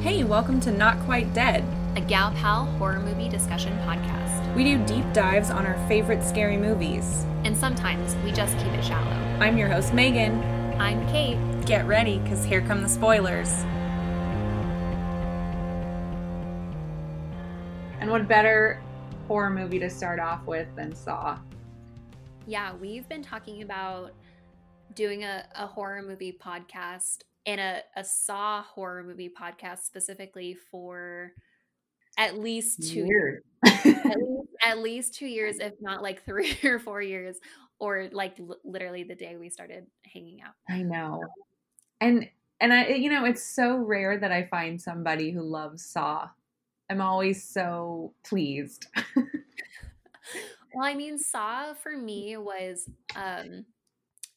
Hey, welcome to Not Quite Dead, a Gal Pal horror movie discussion podcast. We do deep dives on our favorite scary movies. And sometimes we just keep it shallow. I'm your host, Megan. I'm Kate. Get ready, because here come the spoilers. And what better horror movie to start off with than Saw? Yeah, we've been talking about doing a, a horror movie podcast and a, a Saw horror movie podcast specifically for at least two years. at, least, at, least, two years, if not like three or four years, or like l- literally the day we started hanging out. I know. And and I you know, it's so rare that I find somebody who loves Saw. I'm always so pleased. well, I mean, Saw for me was um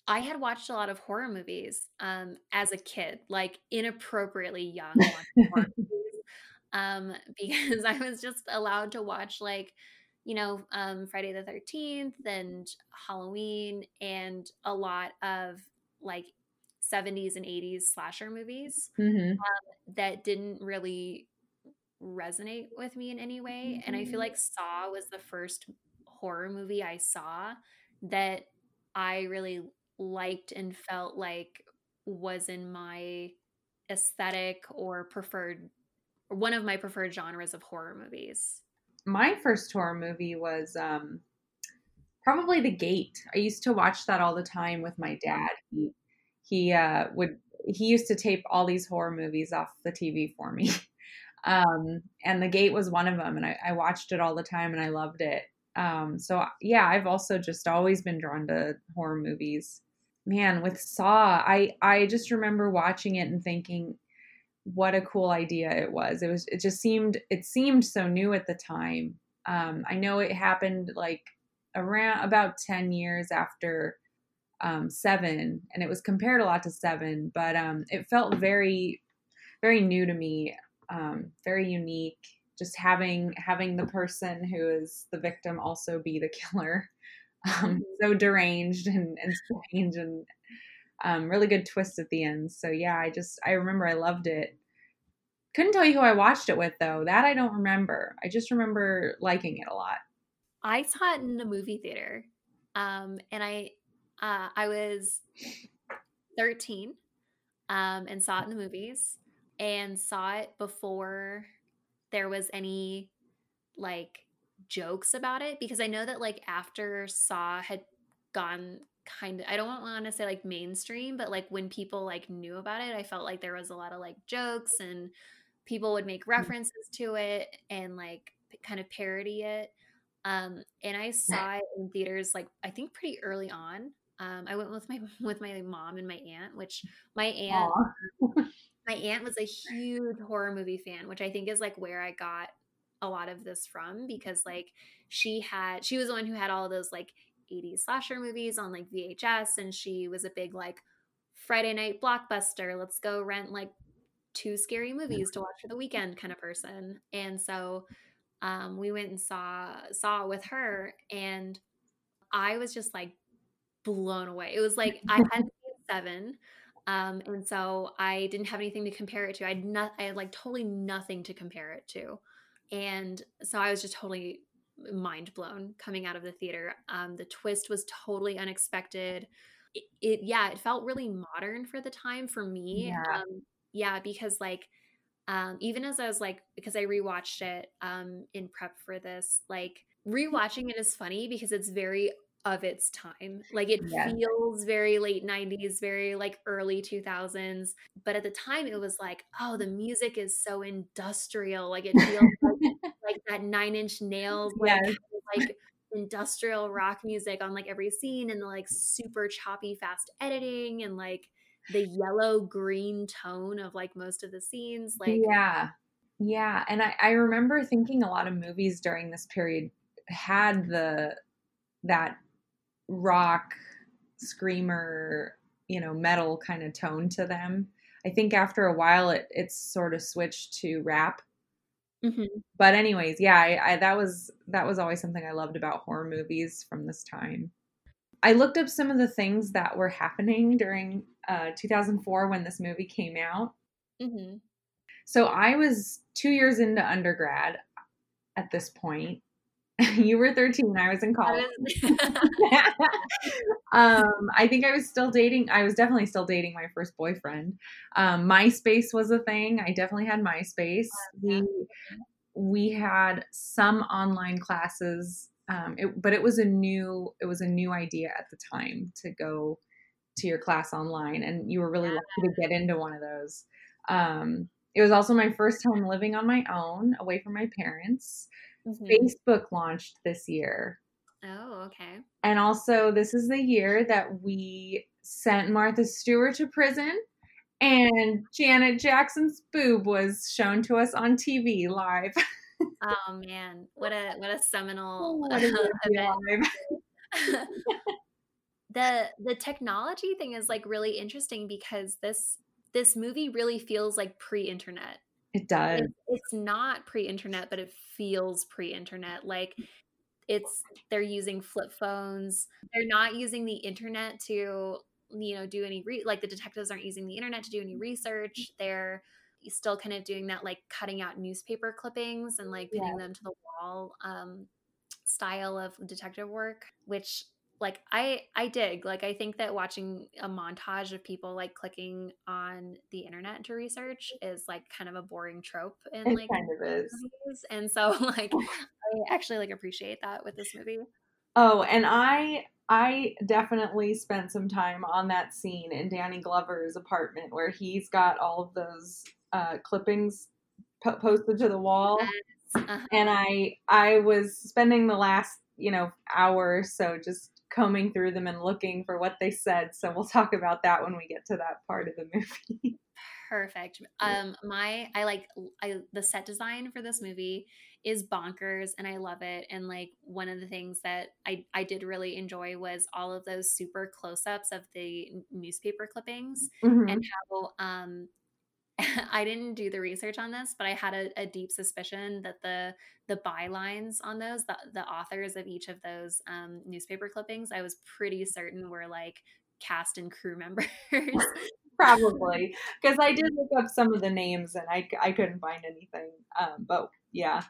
I had watched a lot of horror movies um, as a kid, like inappropriately young movies, um, because I was just allowed to watch like, you know, um, Friday the Thirteenth and Halloween and a lot of like 70s and 80s slasher movies mm-hmm. um, that didn't really resonate with me in any way. Mm-hmm. And I feel mm-hmm. like Saw was the first horror movie I saw that I really liked and felt like was in my aesthetic or preferred one of my preferred genres of horror movies. My first horror movie was um probably The Gate. I used to watch that all the time with my dad. He he uh would he used to tape all these horror movies off the TV for me. Um, and The Gate was one of them, and I, I watched it all the time, and I loved it. Um, so yeah, I've also just always been drawn to horror movies. Man, with Saw, I I just remember watching it and thinking, what a cool idea it was. It was it just seemed it seemed so new at the time. Um, I know it happened like around about ten years after um, Seven, and it was compared a lot to Seven, but um, it felt very very new to me, um, very unique just having having the person who is the victim also be the killer um, mm-hmm. so deranged and, and strange and um, really good twist at the end. So yeah i just i remember i loved it. Couldn't tell you who i watched it with though. That i don't remember. I just remember liking it a lot. I saw it in the movie theater um, and i uh, i was 13 um, and saw it in the movies and saw it before there was any like jokes about it because I know that like after Saw had gone kind of I don't want to say like mainstream, but like when people like knew about it, I felt like there was a lot of like jokes and people would make mm. references to it and like kind of parody it. Um, and I saw it in theaters like I think pretty early on. Um, I went with my with my mom and my aunt, which my aunt my aunt was a huge horror movie fan, which I think is like where I got a lot of this from because like she had she was the one who had all those like 80s slasher movies on like VHS and she was a big like Friday night blockbuster, let's go rent like two scary movies to watch for the weekend kind of person. And so um, we went and saw saw with her and I was just like blown away. It was like I had seven um, and so I didn't have anything to compare it to. I had not, I had like totally nothing to compare it to. And so I was just totally mind blown coming out of the theater. Um, the twist was totally unexpected. It, it, yeah, it felt really modern for the time for me. Yeah, um, yeah because like, um, even as I was like, because I rewatched it um, in prep for this, like rewatching it is funny because it's very of its time. Like it yeah. feels very late 90s, very like early 2000s. But at the time, it was like, oh, the music is so industrial. Like it feels like, like, that nine inch nails, like, yes. like industrial rock music on like every scene and the like super choppy, fast editing and like the yellow green tone of like most of the scenes. Like, yeah. Yeah. And I, I remember thinking a lot of movies during this period had the that rock screamer you know metal kind of tone to them i think after a while it it's sort of switched to rap mm-hmm. but anyways yeah I, I that was that was always something i loved about horror movies from this time i looked up some of the things that were happening during uh, 2004 when this movie came out mm-hmm. So I was two years into undergrad at this point. you were 13, I was in college. um, I think I was still dating. I was definitely still dating my first boyfriend. Um, MySpace was a thing. I definitely had MySpace. We we had some online classes, um, it, but it was a new it was a new idea at the time to go to your class online, and you were really lucky to get into one of those. Um, it was also my first time living on my own, away from my parents. Mm-hmm. Facebook launched this year. Oh, okay. And also, this is the year that we sent Martha Stewart to prison, and Janet Jackson's boob was shown to us on TV live. oh man, what a what a seminal what a event. the the technology thing is like really interesting because this this movie really feels like pre-internet. It does. It, it's not pre-internet, but it feels pre-internet. Like it's they're using flip phones. They're not using the internet to you know do any re- like the detectives aren't using the internet to do any research. They're still kind of doing that like cutting out newspaper clippings and like pinning yeah. them to the wall um, style of detective work, which like I I dig. Like I think that watching a montage of people like clicking on the internet to research is like kind of a boring trope in it like kind of is. Movies. And so like I actually like appreciate that with this movie. Oh, and I I definitely spent some time on that scene in Danny Glover's apartment where he's got all of those uh, clippings po- posted to the wall. Uh-huh. And I I was spending the last you know hour or so just combing through them and looking for what they said. So we'll talk about that when we get to that part of the movie. Perfect. Um my I like I the set design for this movie is bonkers and I love it and like one of the things that I I did really enjoy was all of those super close-ups of the newspaper clippings mm-hmm. and how um I didn't do the research on this, but I had a, a, deep suspicion that the the bylines on those, the, the authors of each of those um, newspaper clippings, I was pretty certain were like cast and crew members. Probably, because I did look up some of the names and I, I couldn't find anything. Um, but yeah,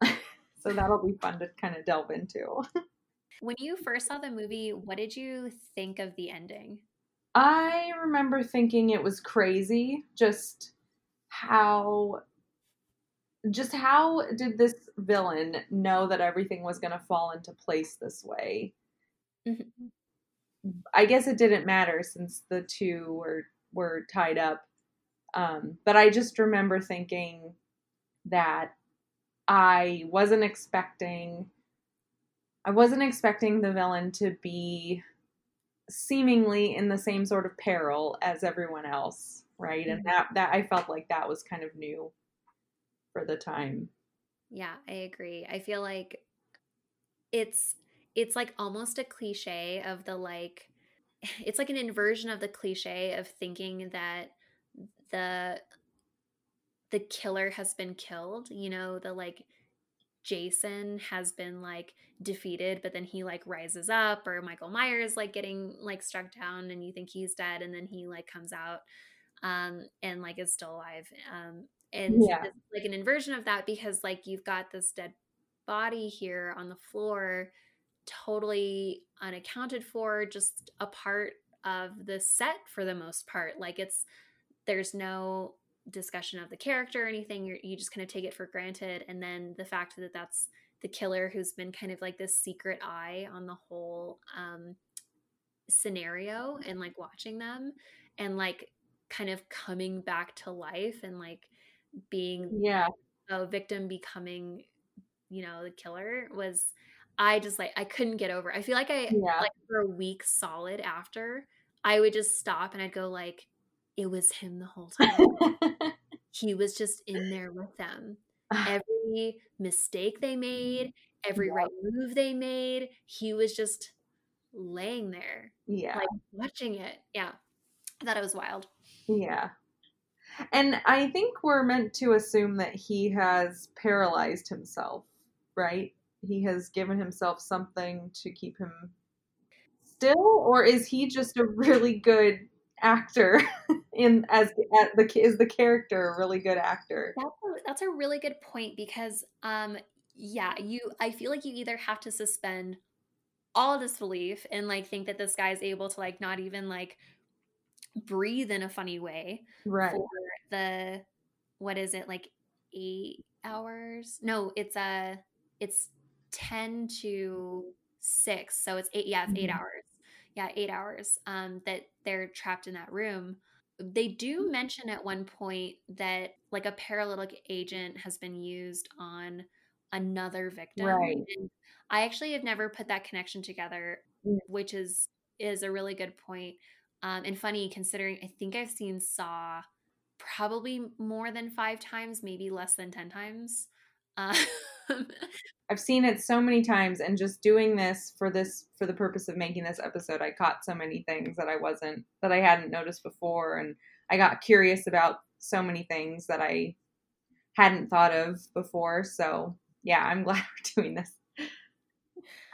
so that'll be fun to kind of delve into. when you first saw the movie, what did you think of the ending? I remember thinking it was crazy just how just how did this villain know that everything was going to fall into place this way? Mm-hmm. I guess it didn't matter since the two were were tied up. Um, but I just remember thinking that I wasn't expecting I wasn't expecting the villain to be seemingly in the same sort of peril as everyone else, right? Mm-hmm. And that that I felt like that was kind of new for the time. Yeah, I agree. I feel like it's it's like almost a cliche of the like it's like an inversion of the cliche of thinking that the the killer has been killed, you know, the like Jason has been like defeated, but then he like rises up, or Michael Myers like getting like struck down and you think he's dead, and then he like comes out um and like is still alive. Um and yeah. it's like an inversion of that because like you've got this dead body here on the floor, totally unaccounted for, just a part of the set for the most part. Like it's there's no discussion of the character or anything you you just kind of take it for granted and then the fact that that's the killer who's been kind of like this secret eye on the whole um, scenario and like watching them and like kind of coming back to life and like being yeah a victim becoming you know the killer was i just like i couldn't get over i feel like i yeah. like for a week solid after i would just stop and i'd go like it was him the whole time. he was just in there with them. Every mistake they made, every right move they made, he was just laying there. Yeah. Like watching it. Yeah. I thought it was wild. Yeah. And I think we're meant to assume that he has paralyzed himself, right? He has given himself something to keep him still, or is he just a really good actor in as, as the is the character a really good actor. That's a, that's a really good point because um yeah, you I feel like you either have to suspend all disbelief and like think that this guy is able to like not even like breathe in a funny way right for the what is it like eight hours no it's a it's 10 to 6 so it's eight yeah it's 8 mm-hmm. hours yeah eight hours um that they're trapped in that room they do mention at one point that like a paralytic agent has been used on another victim right and i actually have never put that connection together mm. which is is a really good point um, and funny considering I think I've seen Saw probably more than five times, maybe less than 10 times. Um, I've seen it so many times, and just doing this for this for the purpose of making this episode, I caught so many things that I wasn't that I hadn't noticed before, and I got curious about so many things that I hadn't thought of before. So yeah, I'm glad we're doing this.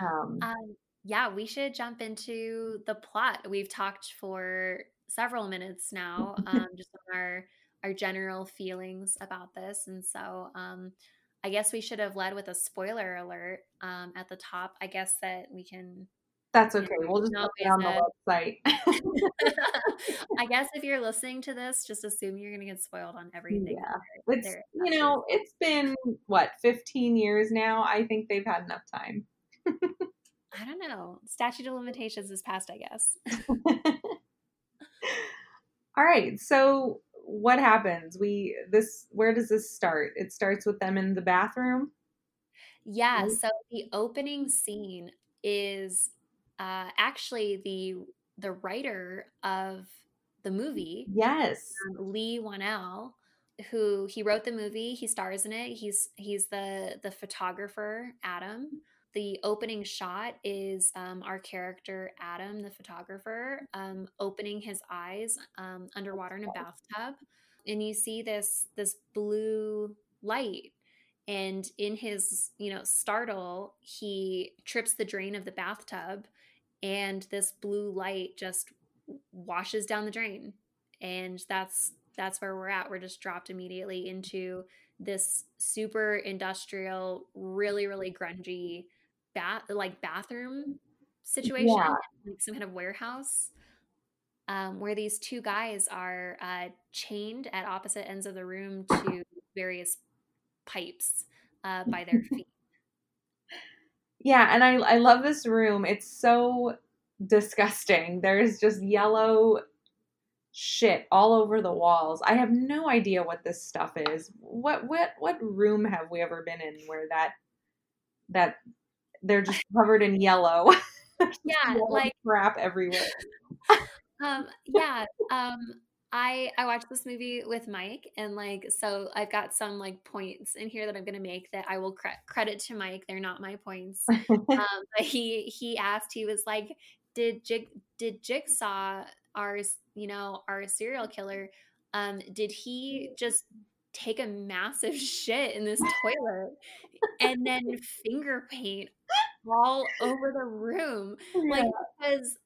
Um, um, yeah, we should jump into the plot. We've talked for several minutes now, um, just on our our general feelings about this, and so um, I guess we should have led with a spoiler alert um, at the top. I guess that we can. That's okay. We'll just put it on the website. I guess if you're listening to this, just assume you're going to get spoiled on everything. Yeah, it's you know it's been what 15 years now. I think they've had enough time. I don't know. Statute of limitations is passed, I guess. All right. So what happens? We this where does this start? It starts with them in the bathroom. Yeah, so the opening scene is uh actually the the writer of the movie. Yes. Leigh Whannell, who he wrote the movie, he stars in it. He's he's the the photographer Adam the opening shot is um, our character Adam, the photographer, um, opening his eyes um, underwater in a bathtub, and you see this this blue light. And in his, you know, startle, he trips the drain of the bathtub, and this blue light just washes down the drain. And that's that's where we're at. We're just dropped immediately into this super industrial, really, really grungy bath like bathroom situation, yeah. like some kind of warehouse, um, where these two guys are uh, chained at opposite ends of the room to various pipes uh, by their feet. Yeah, and I I love this room. It's so disgusting. There's just yellow shit all over the walls. I have no idea what this stuff is. What what what room have we ever been in where that that they're just covered in yellow. Yeah, like crap everywhere. um, yeah. Um, I I watched this movie with Mike, and like, so I've got some like points in here that I'm gonna make that I will cre- credit to Mike. They're not my points. um, but he he asked, he was like, "Did Jig did Jigsaw our you know our serial killer? Um, did he just take a massive shit in this toilet and then finger paint all over the room. Yeah. Like, because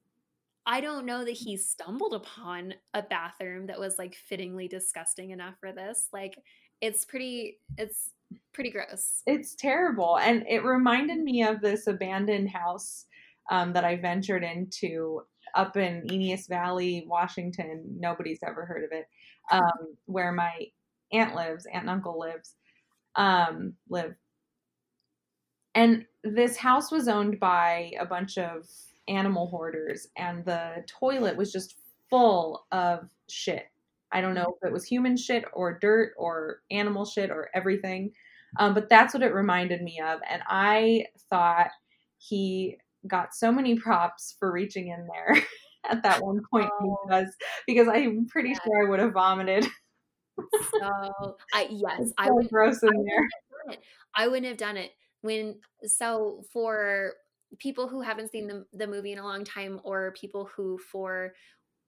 I don't know that he stumbled upon a bathroom that was like fittingly disgusting enough for this. Like, it's pretty, it's pretty gross. It's terrible. And it reminded me of this abandoned house um, that I ventured into up in Aeneas Valley, Washington. Nobody's ever heard of it. Um, where my aunt lives, aunt and uncle lives, um, live. And this house was owned by a bunch of animal hoarders, and the toilet was just full of shit. I don't know if it was human shit or dirt or animal shit or everything, um, but that's what it reminded me of. And I thought he got so many props for reaching in there at that one point oh. because because I'm pretty yeah. sure I would have vomited. so I yes, so I would gross in I there. I wouldn't have done it. When so for people who haven't seen the, the movie in a long time or people who for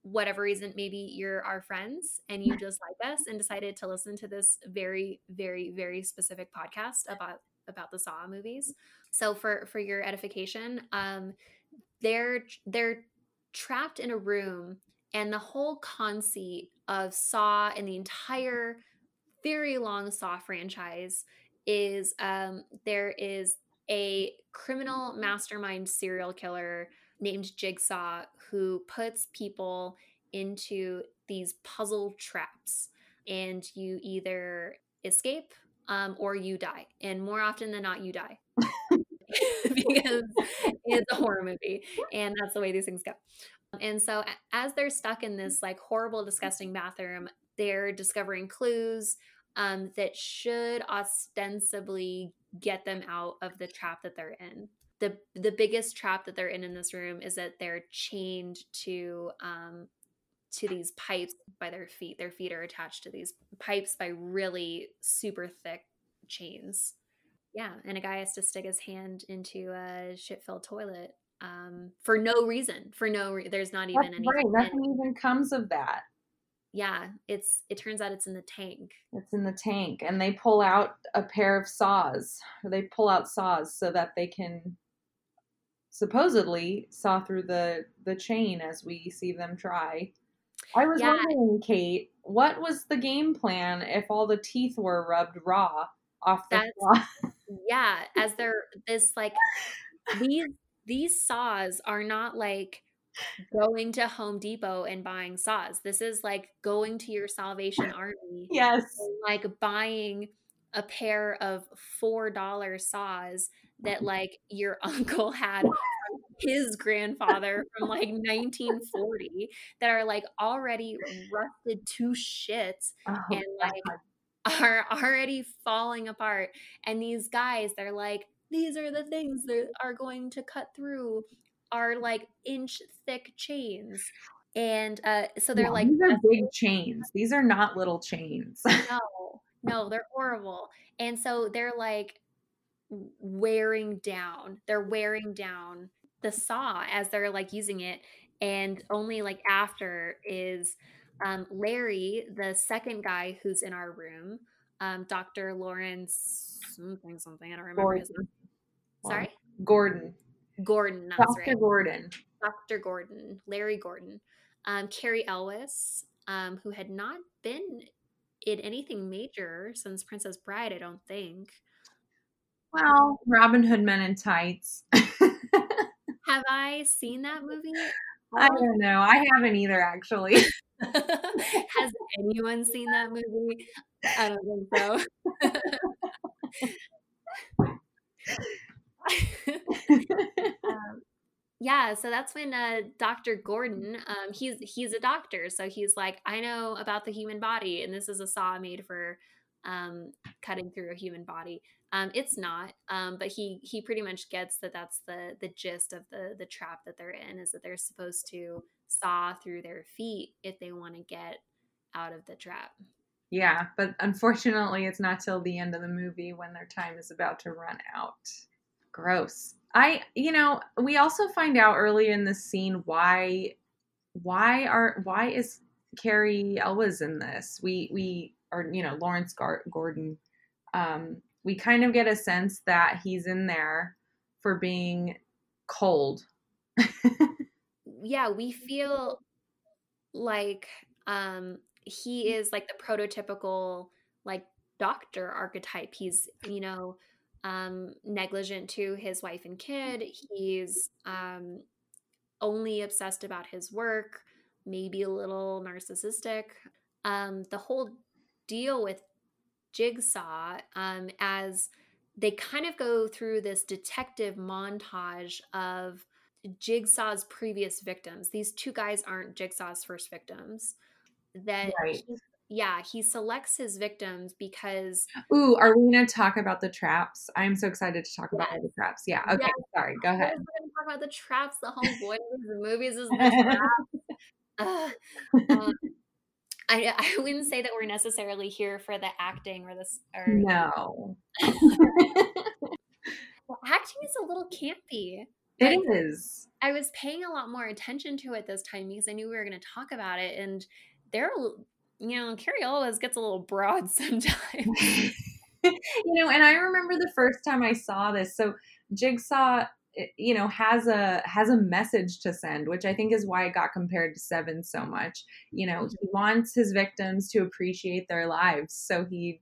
whatever reason maybe you're our friends and you just like us and decided to listen to this very very very specific podcast about about the saw movies. So for for your edification um they're they're trapped in a room And the whole conceit of Saw and the entire very long Saw franchise is um, there is a criminal mastermind serial killer named Jigsaw who puts people into these puzzle traps, and you either escape um, or you die. And more often than not, you die. because it's a horror movie and that's the way these things go. And so as they're stuck in this like horrible, disgusting bathroom, they're discovering clues um, that should ostensibly get them out of the trap that they're in. The the biggest trap that they're in in this room is that they're chained to um, to these pipes by their feet. Their feet are attached to these pipes by really super thick chains. Yeah, and a guy has to stick his hand into a shit-filled toilet um, for no reason. For no, re- there's not even any. Right. Nothing even comes of that. Yeah, it's. It turns out it's in the tank. It's in the tank, and they pull out a pair of saws. They pull out saws so that they can supposedly saw through the the chain as we see them try. I was yeah. wondering, Kate, what was the game plan if all the teeth were rubbed raw off the That's, Yeah, as they're this like these these saws are not like going to Home Depot and buying saws. This is like going to your Salvation Army. Yes. like buying a pair of $4 saws that like your uncle had his grandfather from like 1940 that are like already rusted to shit oh, and like are already falling apart. And these guys, they're like, these are the things that are going to cut through our like inch thick chains. And uh, so they're yeah, like, these are big chains. These are not little chains. no, no, they're horrible. And so they're like wearing down. They're wearing down the saw as they're like using it and only like after is um, larry the second guy who's in our room um, dr lawrence something something i don't remember gordon. his name sorry gordon gordon that's dr right. gordon dr gordon larry gordon um, cary elwes um, who had not been in anything major since princess bride i don't think well robin hood men in tights Have I seen that movie? I don't know. I haven't either, actually. Has anyone seen that movie? I don't think so. um, yeah, so that's when uh, Dr. Gordon, um, he's he's a doctor, so he's like, I know about the human body, and this is a saw made for um, cutting through a human body. Um, it's not, um, but he he pretty much gets that that's the the gist of the the trap that they're in is that they're supposed to saw through their feet if they want to get out of the trap. Yeah, but unfortunately, it's not till the end of the movie when their time is about to run out. Gross. I, you know, we also find out early in the scene why, why are why is Cary Elwes in this? We we or you know Lawrence Gar- Gordon. Um, we kind of get a sense that he's in there for being cold. yeah, we feel like um he is like the prototypical like doctor archetype. He's, you know, um negligent to his wife and kid. He's um only obsessed about his work, maybe a little narcissistic. Um the whole deal with Jigsaw um, as they kind of go through this detective montage of Jigsaw's previous victims. These two guys aren't Jigsaw's first victims. That right. Yeah, he selects his victims because. Ooh, are we going to talk about the traps? I'm so excited to talk yes. about all the traps. Yeah. Okay. Yes. Sorry. Go ahead. We're going to talk about the traps. The of the movies is the traps. uh, um, I, I wouldn't say that we're necessarily here for the acting or this. Or, no. well, acting is a little campy. It like, is. I was paying a lot more attention to it this time because I knew we were going to talk about it, and there, you know, Cary Elwes gets a little broad sometimes. you know, and I remember the first time I saw this. So Jigsaw eh, you know has a has a message to send which i think is why it got compared to seven so much you know he mm-hmm. wants his victims to appreciate their lives so he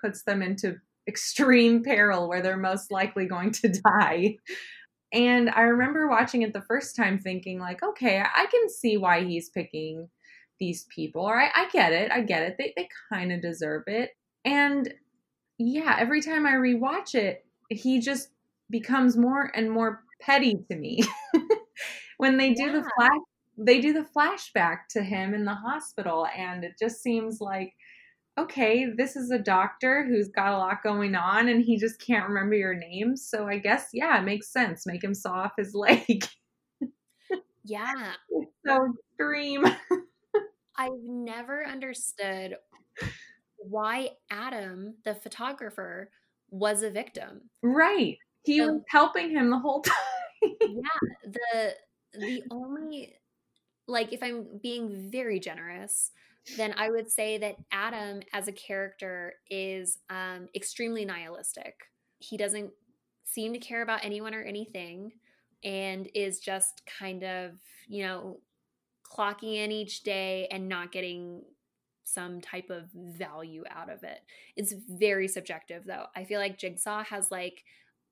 puts them into extreme peril where they're most likely going to die and i remember watching it the first time thinking like okay i can see why he's picking these people or i, I get it i get it they, they kind of deserve it and yeah every time i rewatch it he just becomes more and more petty to me. When they do yeah. the flash they do the flashback to him in the hospital and it just seems like okay this is a doctor who's got a lot going on and he just can't remember your name. So i guess yeah it makes sense make him saw off his leg yeah so extreme i've never understood why adam the photographer was a victim right he so, was helping him the whole time. yeah, the the only like if I'm being very generous, then I would say that Adam as a character is um, extremely nihilistic. He doesn't seem to care about anyone or anything and is just kind of, you know, clocking in each day and not getting some type of value out of it. It's very subjective though. I feel like Jigsaw has like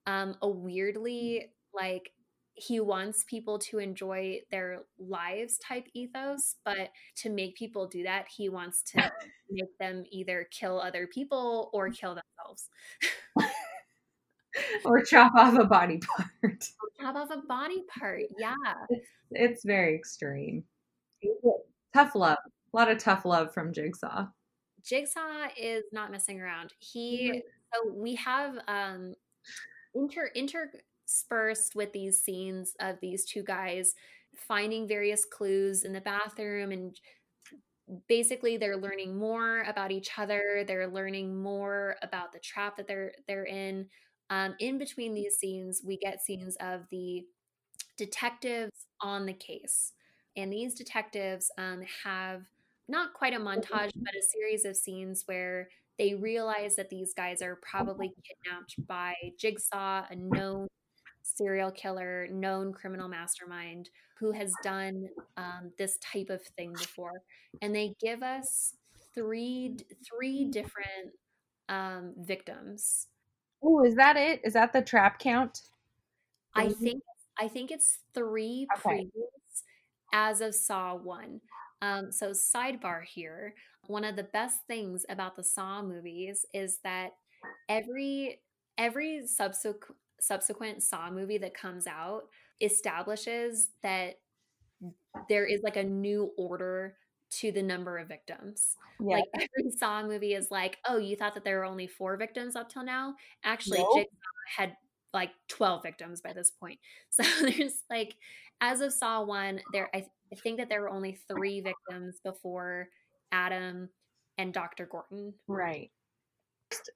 um, a weirdly like he wants people to enjoy their lives type ethos, but to make people do that, he wants to make them either kill other people or kill themselves. or chop off a body part. chop off a body part. Yeah. It's, it's very extreme. Tough love. A lot of tough love from Jigsaw. Jigsaw is not messing around. He so we have um inter interspersed with these scenes of these two guys finding various clues in the bathroom and basically they're learning more about each other they're learning more about the trap that they're they're in um, in between these scenes we get scenes of the detectives on the case and these detectives um, have not quite a montage but a series of scenes where they realize that these guys are probably kidnapped by Jigsaw, a known serial killer, known criminal mastermind who has done um, this type of thing before. And they give us three three different um, victims. Oh, is that it? Is that the trap count? I think I think it's three okay. As of Saw one. Um, so sidebar here one of the best things about the Saw movies is that every every subsequent subsequent Saw movie that comes out establishes that there is like a new order to the number of victims. Yeah. Like every Saw movie is like, oh, you thought that there were only four victims up till now? Actually, nope. Jigsaw had like 12 victims by this point. So there's like, as of Saw 1, there I, th- I think that there were only three victims before Adam and Dr. Gordon. Right.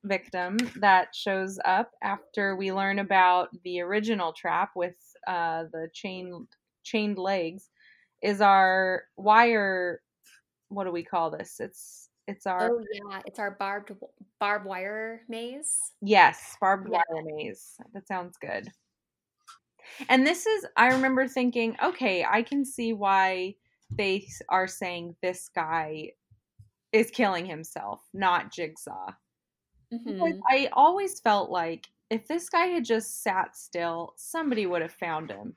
Victim that shows up after we learn about the original trap with uh, the chain chained legs is our wire. What do we call this? It's it's our oh yeah, it's our barbed barbed wire maze. Yes, barbed yeah. wire maze. That sounds good. And this is I remember thinking, okay, I can see why they are saying this guy is killing himself, not Jigsaw. Mm-hmm. I always felt like if this guy had just sat still, somebody would have found him.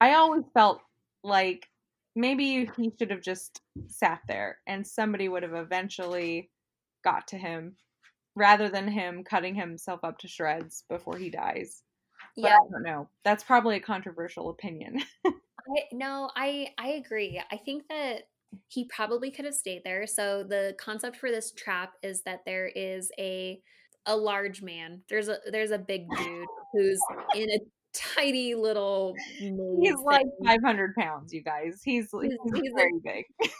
I always felt like maybe he should have just sat there and somebody would have eventually got to him rather than him cutting himself up to shreds before he dies. Yeah. I don't know. That's probably a controversial opinion. I, no, I I agree. I think that he probably could have stayed there. So the concept for this trap is that there is a a large man. There's a there's a big dude who's in a tiny little. He's like 500 pounds, you guys. He's he's, he's, he's very big.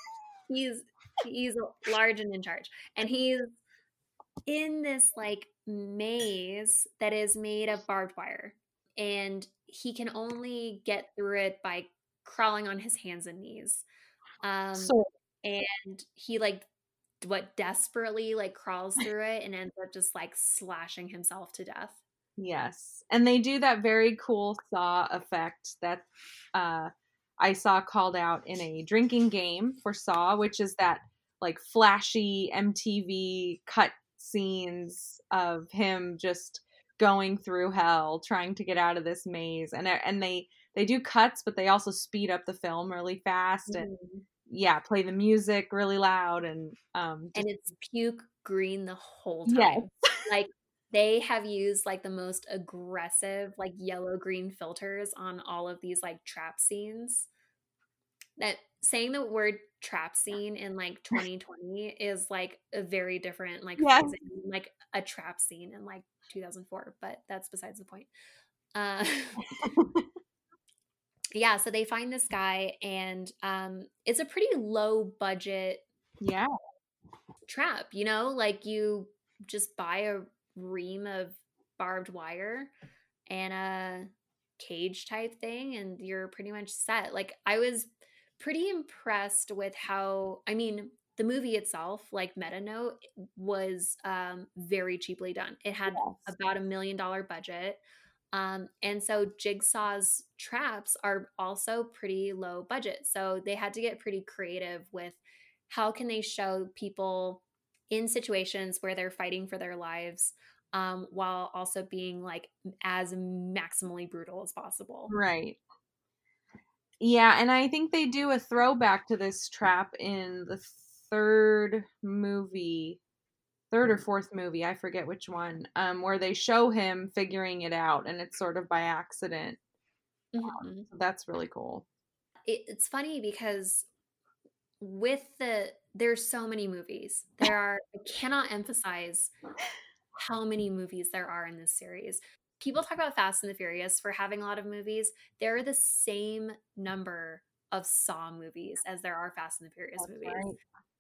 He's he's large and in charge, and he's in this like maze that is made of barbed wire, and he can only get through it by crawling on his hands and knees. Um, so, and he like what desperately like crawls through it and ends up just like slashing himself to death. Yes. And they do that very cool saw effect that uh, I saw called out in a drinking game for Saw, which is that like flashy MTV cut scenes of him just going through hell trying to get out of this maze and and they they do cuts but they also speed up the film really fast and mm. yeah play the music really loud and um and it's puke green the whole time yes. like they have used like the most aggressive like yellow green filters on all of these like trap scenes that saying the word trap scene in like 2020 is like a very different like yes. like a trap scene in like 2004 but that's besides the point uh yeah so they find this guy and um it's a pretty low budget yeah trap you know like you just buy a ream of barbed wire and a cage type thing and you're pretty much set. Like I was pretty impressed with how I mean the movie itself, like Meta Note, was um, very cheaply done. It had yes. about a million dollar budget. Um, and so Jigsaw's traps are also pretty low budget. So they had to get pretty creative with how can they show people in situations where they're fighting for their lives um, while also being like as maximally brutal as possible. Right. Yeah, and I think they do a throwback to this trap in the third movie, third or fourth movie, I forget which one, um, where they show him figuring it out, and it's sort of by accident. Um, mm-hmm. Um, so that's really cool. It, it's funny because with the there's so many movies. There are I cannot emphasize how many movies there are in this series. People talk about Fast and the Furious for having a lot of movies. There are the same number of Saw movies as there are Fast and the Furious That's movies. Right.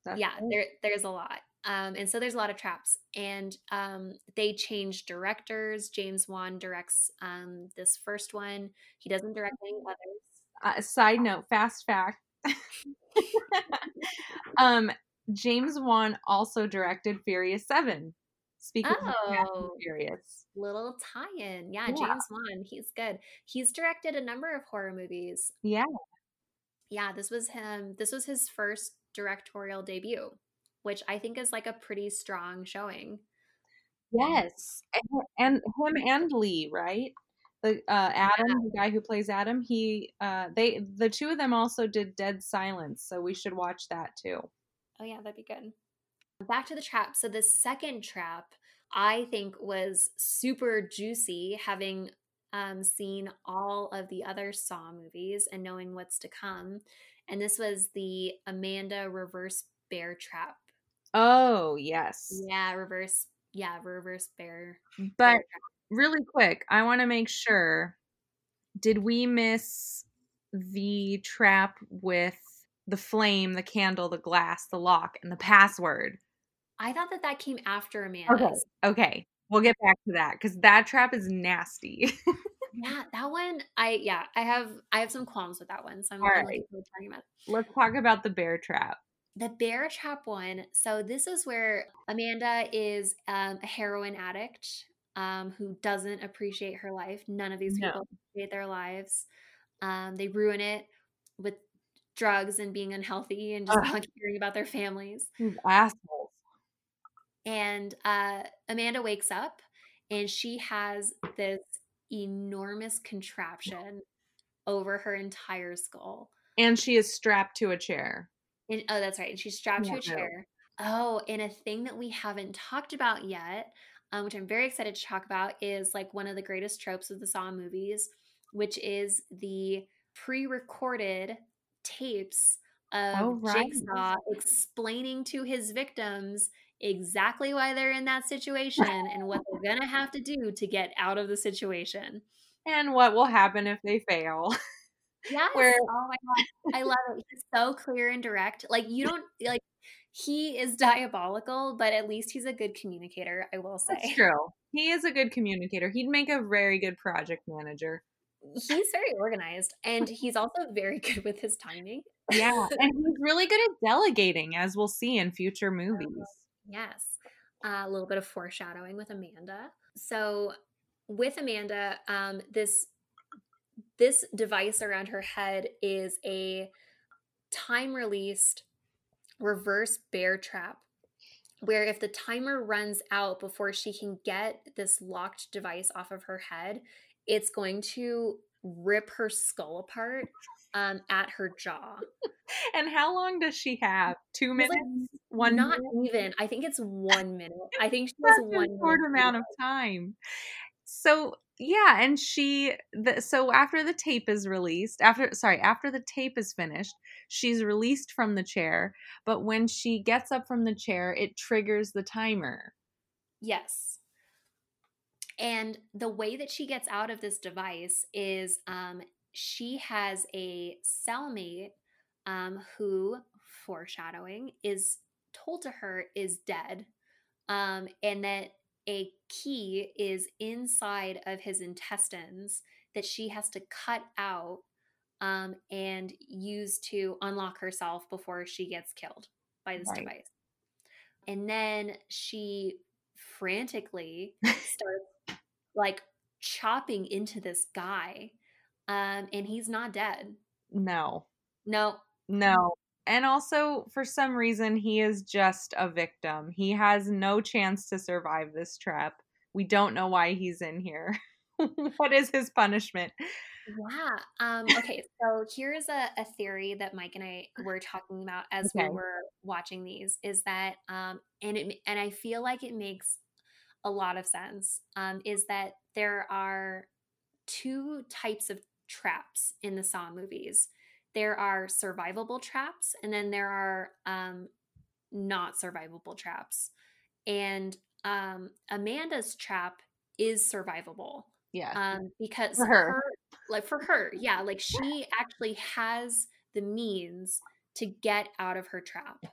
That's yeah, there there's a lot. Um, and so there's a lot of traps. And um, they change directors. James Wan directs um, this first one. He doesn't direct any others. Uh, side note, fast fact. um, James Wan also directed Furious Seven. Speaking oh, of Furious. Little tie-in. Yeah, yeah, James Wan. He's good. He's directed a number of horror movies. Yeah. Yeah, this was him. This was his first directorial debut, which I think is like a pretty strong showing. Yes. And, and him and Leigh, right? The uh, Adam, yeah. the guy who plays Adam, he uh they the two of them also did Dead Silence, so we should watch that too. Oh yeah, that'd be good. Back to the trap. So the second trap I think was super juicy having um, seen all of the other Saw movies and knowing what's to come. And this was the Amanda reverse bear trap. Oh, yes. Yeah, reverse yeah, reverse bear. But bear really quick, I want to make sure did we miss the trap with the flame, the candle, the glass, the lock, and the password? I thought that that came after Amanda's. Okay. Okay. We'll get back to that because that trap is nasty. yeah, that one. I yeah, I have I have some qualms with that one, so I'm All right. talking about. Let's talk about the bear trap. The bear trap one. So this is where Amanda is um, a heroin addict um, who doesn't appreciate her life. None of these people no. appreciate their lives. Um, they ruin it with drugs and being unhealthy and just not caring about their families. Assholes. And uh, Amanda wakes up and she has this enormous contraption over her entire skull. And she is strapped to a chair. And, oh, that's right. And she's strapped yeah, to a chair. Oh, and a thing that we haven't talked about yet, um, which I'm very excited to talk about, is like one of the greatest tropes of the Saw movies, which is the pre recorded tapes of oh, right. Jigsaw explaining to his victims exactly why they're in that situation and what they're going to have to do to get out of the situation. And what will happen if they fail. Yes. Where oh my god, I love it. He's so clear and direct. Like you don't like he is diabolical, but at least he's a good communicator, I will say. That's true. He is a good communicator. He'd make a very good project manager. He's very organized and he's also very good with his timing. Yeah, and he's really good at delegating as we'll see in future movies. Yes. Uh, a little bit of foreshadowing with Amanda. So with Amanda, um, this this device around her head is a time released reverse bear trap where if the timer runs out before she can get this locked device off of her head, it's going to rip her skull apart um, at her jaw. and how long does she have? Two minutes? Like, one Not minute? even. I think it's one minute. I think she has one short amount of time. So yeah, and she the, so after the tape is released, after sorry, after the tape is finished, she's released from the chair, but when she gets up from the chair, it triggers the timer. Yes. And the way that she gets out of this device is um, she has a cellmate um, who, foreshadowing, is told to her is dead. Um, and that a key is inside of his intestines that she has to cut out um, and use to unlock herself before she gets killed by this right. device. And then she frantically starts like chopping into this guy, um, and he's not dead. No. No. No. And also, for some reason, he is just a victim. He has no chance to survive this trap. We don't know why he's in here. what is his punishment? Yeah. Um, okay. So here's a, a, theory that Mike and I were talking about as okay. we were watching these is that, um, and it, and I feel like it makes a lot of sense, um, is that there are two types of traps in the Saw movies there are survivable traps and then there are um, not survivable traps. And um, Amanda's trap is survivable. Yeah. Um, because for her. her, like for her, yeah, like she actually has the means to get out of her trap.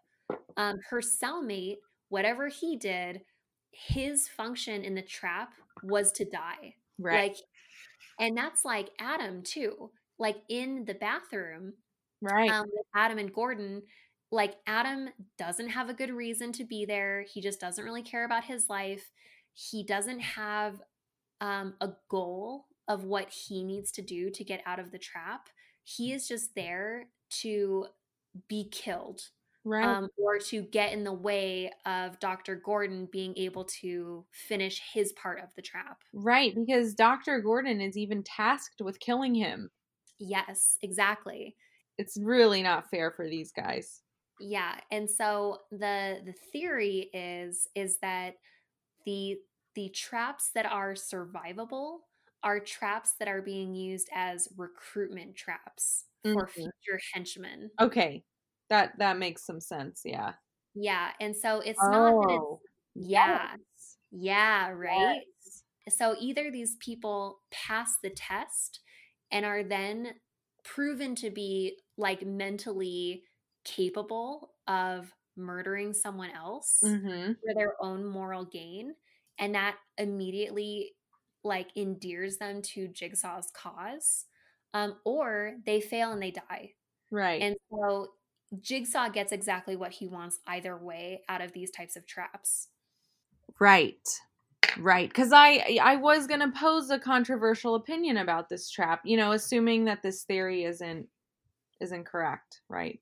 Um, her cellmate, whatever he did, his function in the trap was to die. Right. Like, and that's like Adam too like in the bathroom right. um, with adam and gordon like adam doesn't have a good reason to be there he just doesn't really care about his life he doesn't have um, a goal of what he needs to do to get out of the trap he is just there to be killed right um, or to get in the way of dr gordon being able to finish his part of the trap right because dr gordon is even tasked with killing him Yes, exactly. It's really not fair for these guys. Yeah, and so the the theory is is that the the traps that are survivable are traps that are being used as recruitment traps mm-hmm. for future henchmen. Okay. That that makes some sense, yeah. Yeah, and so it's oh, not that it's oh, yeah. Yes. Yeah, right? Yes. So either these people pass the test and are then proven to be like mentally capable of murdering someone else mm-hmm. for their own moral gain and that immediately like endears them to jigsaw's cause um, or they fail and they die right and so jigsaw gets exactly what he wants either way out of these types of traps right Right, because I I was gonna pose a controversial opinion about this trap. You know, assuming that this theory isn't isn't correct. Right.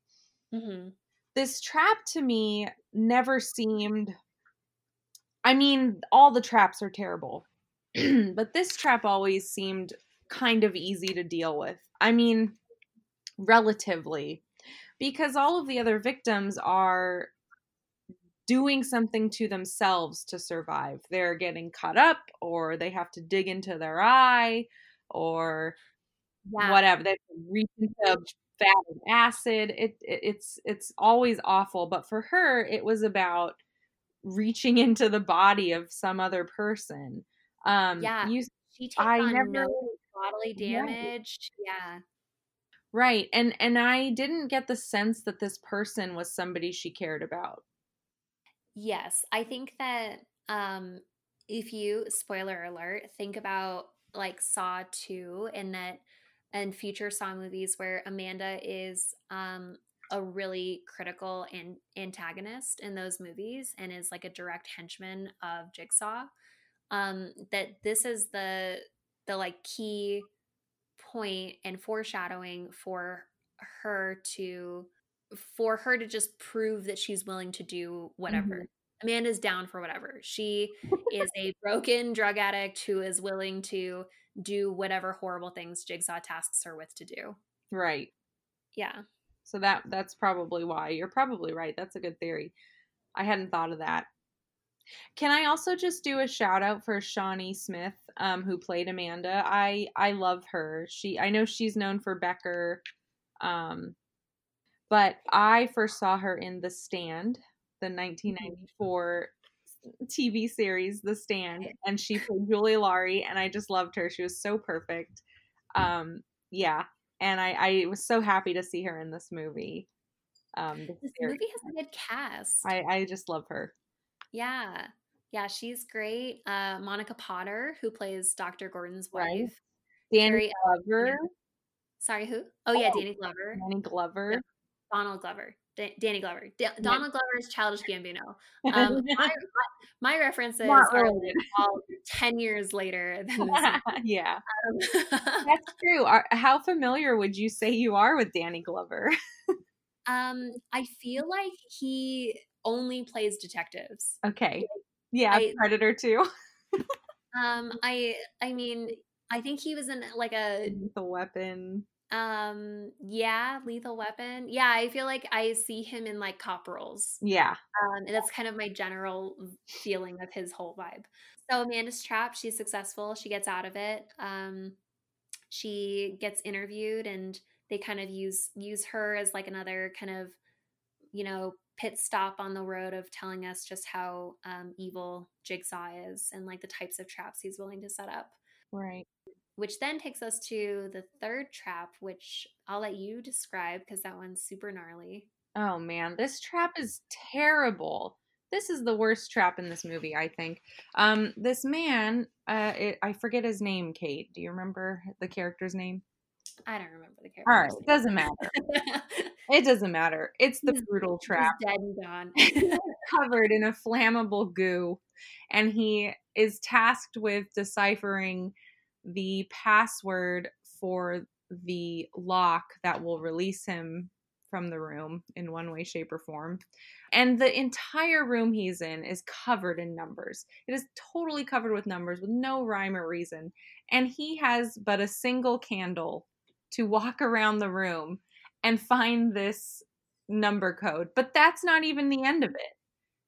Mm-hmm. This trap to me never seemed. I mean, all the traps are terrible, but this trap always seemed kind of easy to deal with. I mean, relatively, because all of the other victims are doing something to themselves to survive. They're getting caught up or they have to dig into their eye or yeah. whatever. They reach into fat and acid. It, it, it's it's always awful. But for her, it was about reaching into the body of some other person. Um, yeah, you, she takes I on never, no bodily damage. Yeah. Right. And and I didn't get the sense that this person was somebody she cared about. Yes, I think that um if you spoiler alert, think about like Saw 2 and that and future Saw movies where Amanda is um a really critical and antagonist in those movies and is like a direct henchman of Jigsaw. um, that this is the the like key point and foreshadowing for her to for her to just prove that she's willing to do whatever. Mm-hmm. Amanda's down for whatever. She is a broken drug addict who is willing to do whatever horrible things Jigsaw tasks her with to do. Right. Yeah. So that that's probably why. You're probably right. That's a good theory. I hadn't thought of that. Can I also just do a shout out for Shawnee Smith, um, who played Amanda? I I love her. She I know she's known for Becker, um, but I first saw her in The Stand, the 1994 TV series, The Stand, and she played Julie Lawry, and I just loved her. She was so perfect. Um, yeah, and I, I was so happy to see her in this movie. Um, this, this movie has a good cast. I, I just love her. Yeah, yeah, she's great. Uh, Monica Potter, who plays Dr. Gordon's wife. Right. Danny Very, Glover. Sorry, who? Oh yeah, oh, Danny Glover. Danny Glover. Donald Glover. D- Danny Glover. D- Donald Glover is Childish Gambino. Um, my, my, my, references are all 10 years later than yeah. Um, That's true. Are, how familiar would you say you are with Danny Glover? um, I feel like he only plays detectives. Okay. Yeah, I, Predator too. um, I I mean, I think he was in like a the weapon. Um, yeah, Lethal Weapon. Yeah, I feel like I see him in like cop roles. Yeah. Um, and that's kind of my general feeling of his whole vibe. So Amanda's trapped. She's successful. She gets out of it. Um, she gets interviewed, and they kind of use use her as like another kind of, you know, pit stop on the road of telling us just how um, evil Jigsaw is and like the types of traps he's willing to set up. Right which then takes us to the third trap, which I'll let you describe because that one's super gnarly. Oh man, this trap is terrible. This is the worst trap in this movie, I think. Um, this man, uh, it, I forget his name. Kate, do you remember the character's name? I don't remember the character. All right, it doesn't matter. it doesn't matter. It's the he's, brutal trap. dead and gone. covered in a flammable goo, and he is tasked with deciphering the password for the lock that will release him from the room in one way, shape, or form. And the entire room he's in is covered in numbers. It is totally covered with numbers with no rhyme or reason. And he has but a single candle to walk around the room and find this number code. But that's not even the end of it.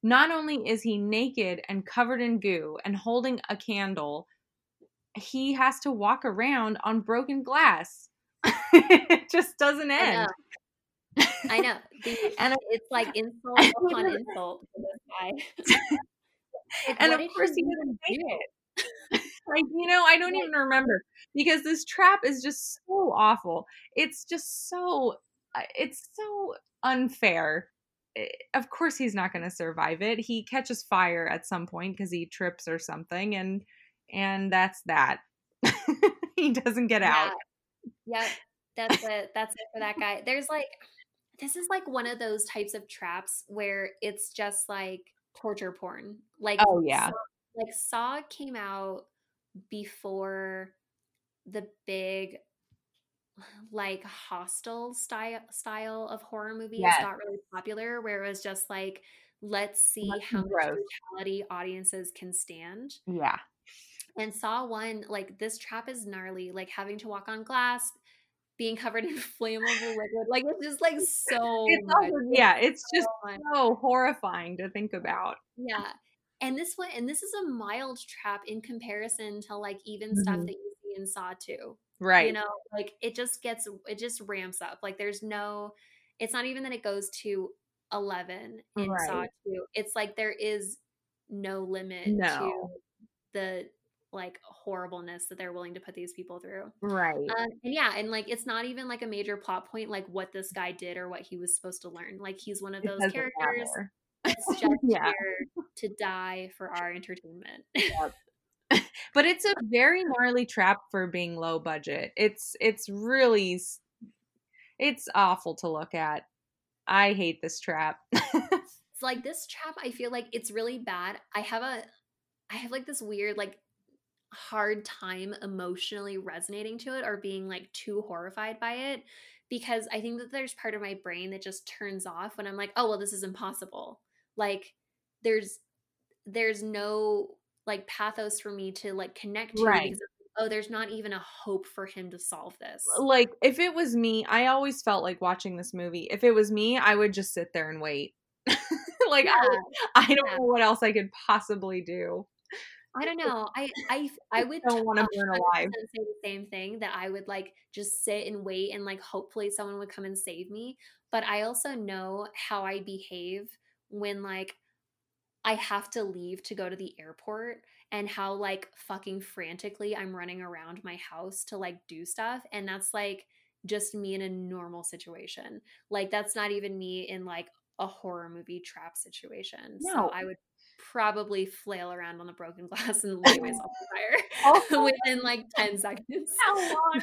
Not only is he naked and covered in goo and holding a candle he has to walk around on broken glass. it just doesn't end. I know. I know. The, and it's like insult upon insult for this guy. like, and of course he doesn't make it. Like you know, I don't even remember because this trap is just so awful. It's just so it's so unfair. Eh, of course he's not going to survive it. He catches fire at some point because he trips or something and and that's that. he doesn't get yeah. out. Yep. That's it. That's it for that guy. There's like this is like one of those types of traps where it's just like torture porn. Like Oh yeah. Saw, like Saw came out before the big like Hostel style style of horror movies yes. got really popular where it was just like let's see let's how much brutality audiences can stand. Yeah and saw one like this trap is gnarly like having to walk on glass being covered in flammable liquid like it's just like so it's also, yeah it's so just much. so horrifying to think about yeah and this one and this is a mild trap in comparison to like even mm-hmm. stuff that you see in saw 2 right you know like it just gets it just ramps up like there's no it's not even that it goes to 11 in right. saw 2 it's like there is no limit no. to the like horribleness that they're willing to put these people through. Right. Um, and yeah, and like it's not even like a major plot point like what this guy did or what he was supposed to learn. Like he's one of those characters that's just yeah. here to die for our entertainment. Yep. but it's a very gnarly trap for being low budget. It's it's really it's awful to look at. I hate this trap. it's like this trap I feel like it's really bad. I have a I have like this weird like hard time emotionally resonating to it or being like too horrified by it because I think that there's part of my brain that just turns off when I'm like, oh well, this is impossible. Like there's there's no like pathos for me to like connect to Right. because oh, there's not even a hope for him to solve this. Like if it was me, I always felt like watching this movie. If it was me, I would just sit there and wait. like I, Yeah, I don't yeah. know what else I could possibly do. I don't know. I I I would don't want to burn 100% alive. say the same thing that I would like just sit and wait and like hopefully someone would come and save me. But I also know how I behave when like I have to leave to go to the airport and how like fucking frantically I'm running around my house to like do stuff and that's like just me in a normal situation. Like that's not even me in like a horror movie trap situation. So No. I would probably flail around on the broken glass and light myself on fire within like 10 seconds. how long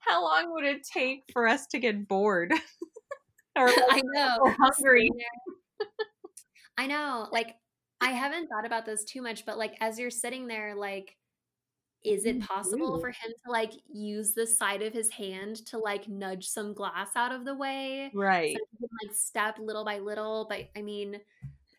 how long would it take for us to get bored? or like, I know. or hungry? I know. Like, I haven't thought about this too much, but like, as you're sitting there, like, is it possible for him to like use the side of his hand to like nudge some glass out of the way? Right. So he can like step little by little. But I mean,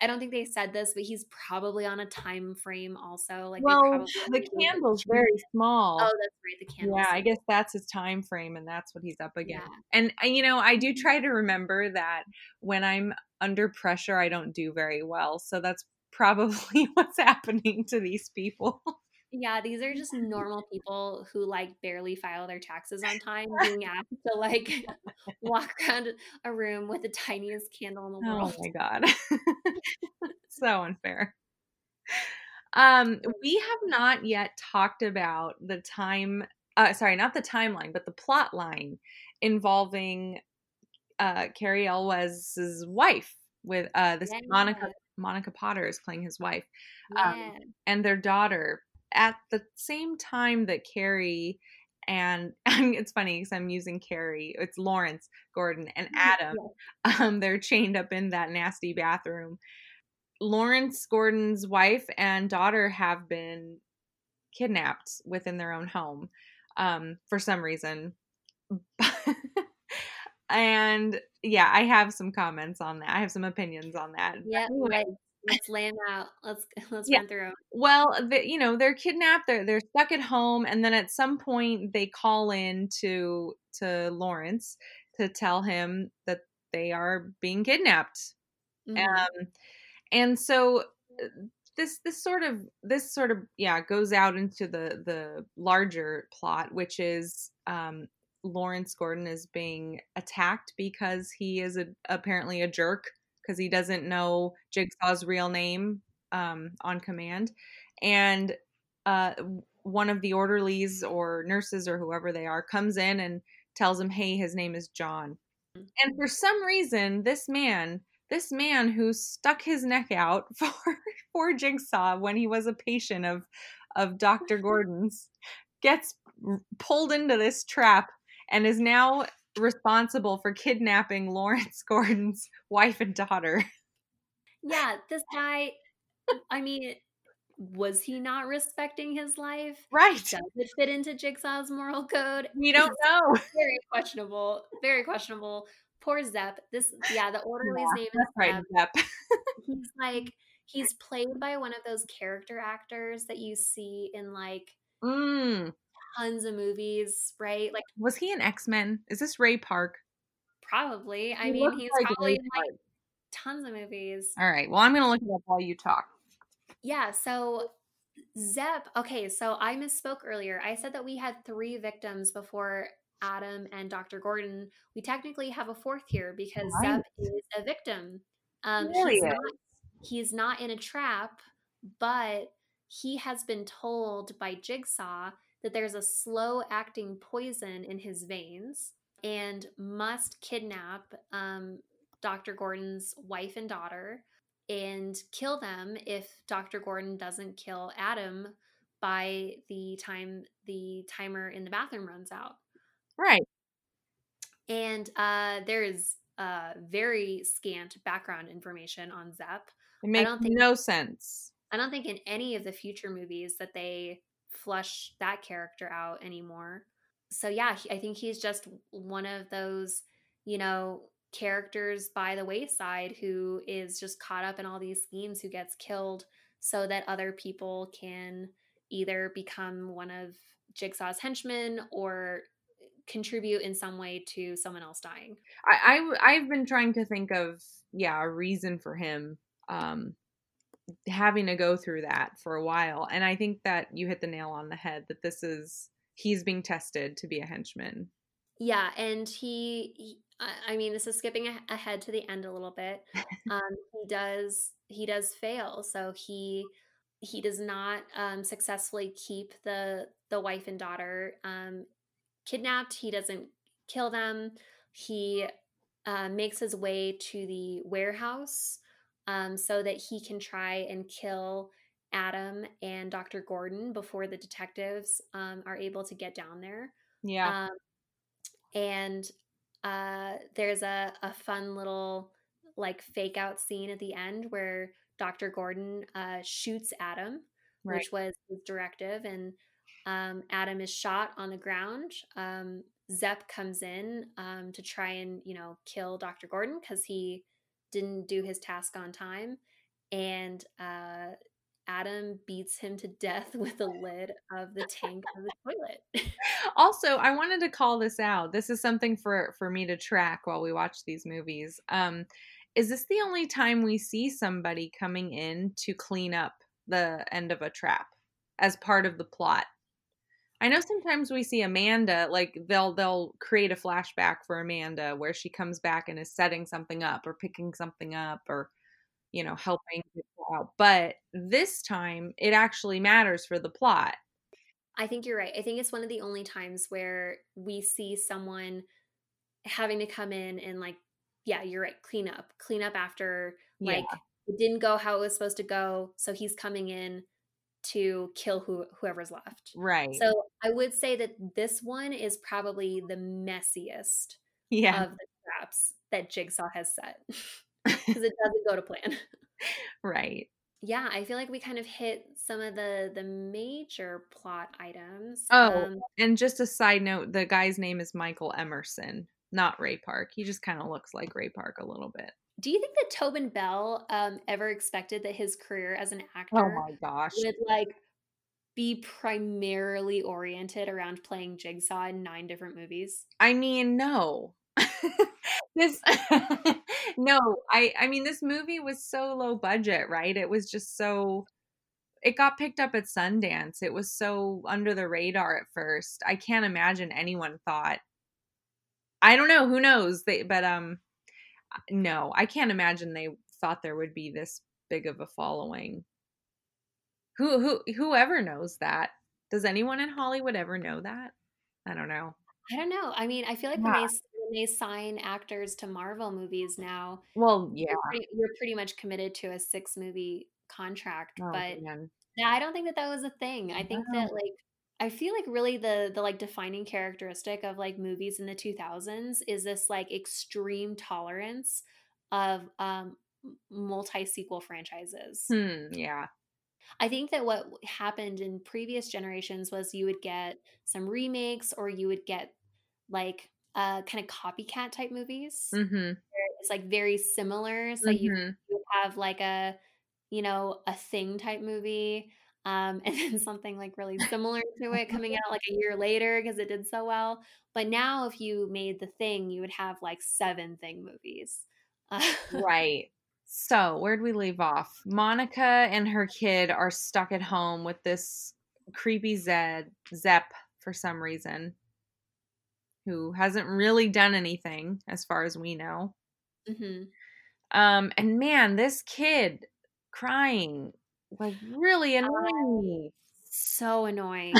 I don't think they said this, but he's probably on a time frame also. Like, Well, the candle's very Oh, small. that's right. The candle. Yeah, I guess that's his time frame and that's what he's up against. Yeah. And uh, you know, I do try to remember that when I'm under pressure, I don't do very well. So that's probably what's happening to these people. Yeah, these are just normal people who like barely file their taxes on time, being asked to like walk around a room with the tiniest candle in the world. Oh my god. so unfair. Um we have not yet talked about the time uh sorry, not the timeline, but the plot line involving uh Cary Elwes's wife with uh this Yeah, Monica Monica Potter is playing his wife um, and their daughter at the same time that Cary and it's funny because I'm using Cary, it's Lawrence Gordon and Adam. Um, they're chained up in that nasty bathroom. Lawrence Gordon's wife and daughter have been kidnapped within their own home um, for some reason. and yeah, I have some comments on that. I have some opinions on that. Yeah. anyway, Let's, 'em out. Let's let's Yeah. run through. Well, the, you know, they're kidnapped. They're they're stuck at home, and then at some point they call in to to Lawrence to tell him that they are being kidnapped. Mhm. Um, and so uh, this this sort of this sort of yeah goes out into the the larger plot, which is um, Lawrence Gordon is being attacked because he is a, apparently a jerk because he doesn't know Jigsaw's real name um, on command, and uh, one of the orderlies or nurses or whoever they are comes in and tells him, "Hey, his name is John." And for some reason, this man, this man who stuck his neck out for for Jigsaw when he was a patient of of Dr. Gordon's, gets pulled into this trap and is now responsible for kidnapping Lawrence Gordon's wife and daughter. yeah, this guy. I mean, was he not respecting his life? Right. Does it fit into Jigsaw's moral code? We don't It's know. very questionable. Very questionable. Poor Zep. This, yeah, the orderly's name is right, Zep. Zep. He's like, he's played by one of those character actors that you see in like Mm. Tons of movies, right? Like, Was he an X Men? Is this Ray Park? probably. I He mean, he's like probably in like tons of movies. All right. Well, I'm gonna look it up while you talk. Yeah, so Zep, okay, so I misspoke earlier. I said that we had three victims before Adam and Dr. Gordon. We technically have a fourth here because Right. Zep is a victim. Um, Really he's not he's not in a trap, but he has been told by Jigsaw that there's a slow acting poison in his veins and must kidnap um, Dr. Gordon's wife and daughter and kill them if Dr. Gordon doesn't kill Adam by the time the timer in the bathroom runs out. Right. And uh, there is uh, very scant background information on Zep. It makes don't think- no sense. I don't think in any of the future movies that they flush that character out anymore. So yeah, I think he's just one of those, you know, characters by the wayside who is just caught up in all these schemes who gets killed so that other people can either become one of Jigsaw's henchmen or contribute in some way to someone else dying. I, I I've been trying to think of yeah a reason for him um having to go through that for a while, and I think that you hit the nail on the head that this is he's being tested to be a henchman. Yeah, and he, he I mean, this is skipping ahead to the end a little bit. Um, he does he does fail, so he he does not um, successfully keep the the wife and daughter um, kidnapped. He doesn't kill them. He uh, makes his way to the warehouse um, so that he can try and kill Adam and Dr. Gordon before the detectives um, are able to get down there. Yeah. Um, and uh, there's a, a fun little like fake out scene at the end where Dr. Gordon uh, shoots Adam, right. which was his directive, and um, Adam is shot on the ground. Um, Zep comes in um, to try and you know kill Dr. Gordon because he didn't do his task on time, and uh, Adam beats him to death with the lid of the tank of the toilet. also, I wanted to call this out. This is something for for me to track while we watch these movies. Um, is this the only time we see somebody coming in to clean up the end of a trap as part of the plot? I know sometimes we see Amanda like they'll they'll create a flashback for Amanda where she comes back and is setting something up or picking something up or you know helping out. But this time it actually matters for the plot. I think you're right. I think it's one of the only times where we see someone having to come in and like yeah, you're right. Clean up, clean up after like yeah. it didn't go how it was supposed to go. So he's coming in to kill who whoever's left. Right. So I would say that this one is probably the messiest yeah. of the traps that Jigsaw has set because it doesn't go to plan. Right. Yeah, I feel like we kind of hit some of the the major plot items. Oh, um, and just a side note, the guy's name is Michael Emerson not Ray Park. He just kind of looks like Ray Park a little bit. Do you think that Tobin Bell um, ever expected that his career as an oh actor oh my gosh. would like be primarily oriented around playing Jigsaw in nine different movies? I mean, no. this no, I I mean this movie was so low budget, right? It was just so it got picked up at Sundance. It was so under the radar at first. I can't imagine anyone thought I don't know. Who knows? They, but um, no, I can't imagine they thought there would be this big of a following. Who who whoever knows that? Does anyone in Hollywood ever know that? I don't know. I don't know. I mean, I feel like yeah. when, they, when they sign actors to Marvel movies now, well, yeah, you're pretty, you're pretty much committed to a six movie contract. Oh, but man. yeah, I don't think that that was a thing. I think that like I feel like really the the like defining characteristic of like movies in the 2000s is this like extreme tolerance of um multi-sequel franchises. Hmm, yeah. I think that what happened in previous generations was you would get some remakes or you would get like uh kind of copycat type movies. Mm-hmm. It's like very similar. So mm-hmm. you, you have like a you know a thing type movie um, and then something like really similar to it coming out like a year later because it did so well. But now, if you made the thing, you would have like seven thing movies. right. So, where'd we leave off? Monica and her kid are stuck at home with this creepy Zed, Zep for some reason, who hasn't really done anything as far as we know. Mm-hmm. Um, and man, this kid crying like really annoying me. So annoying.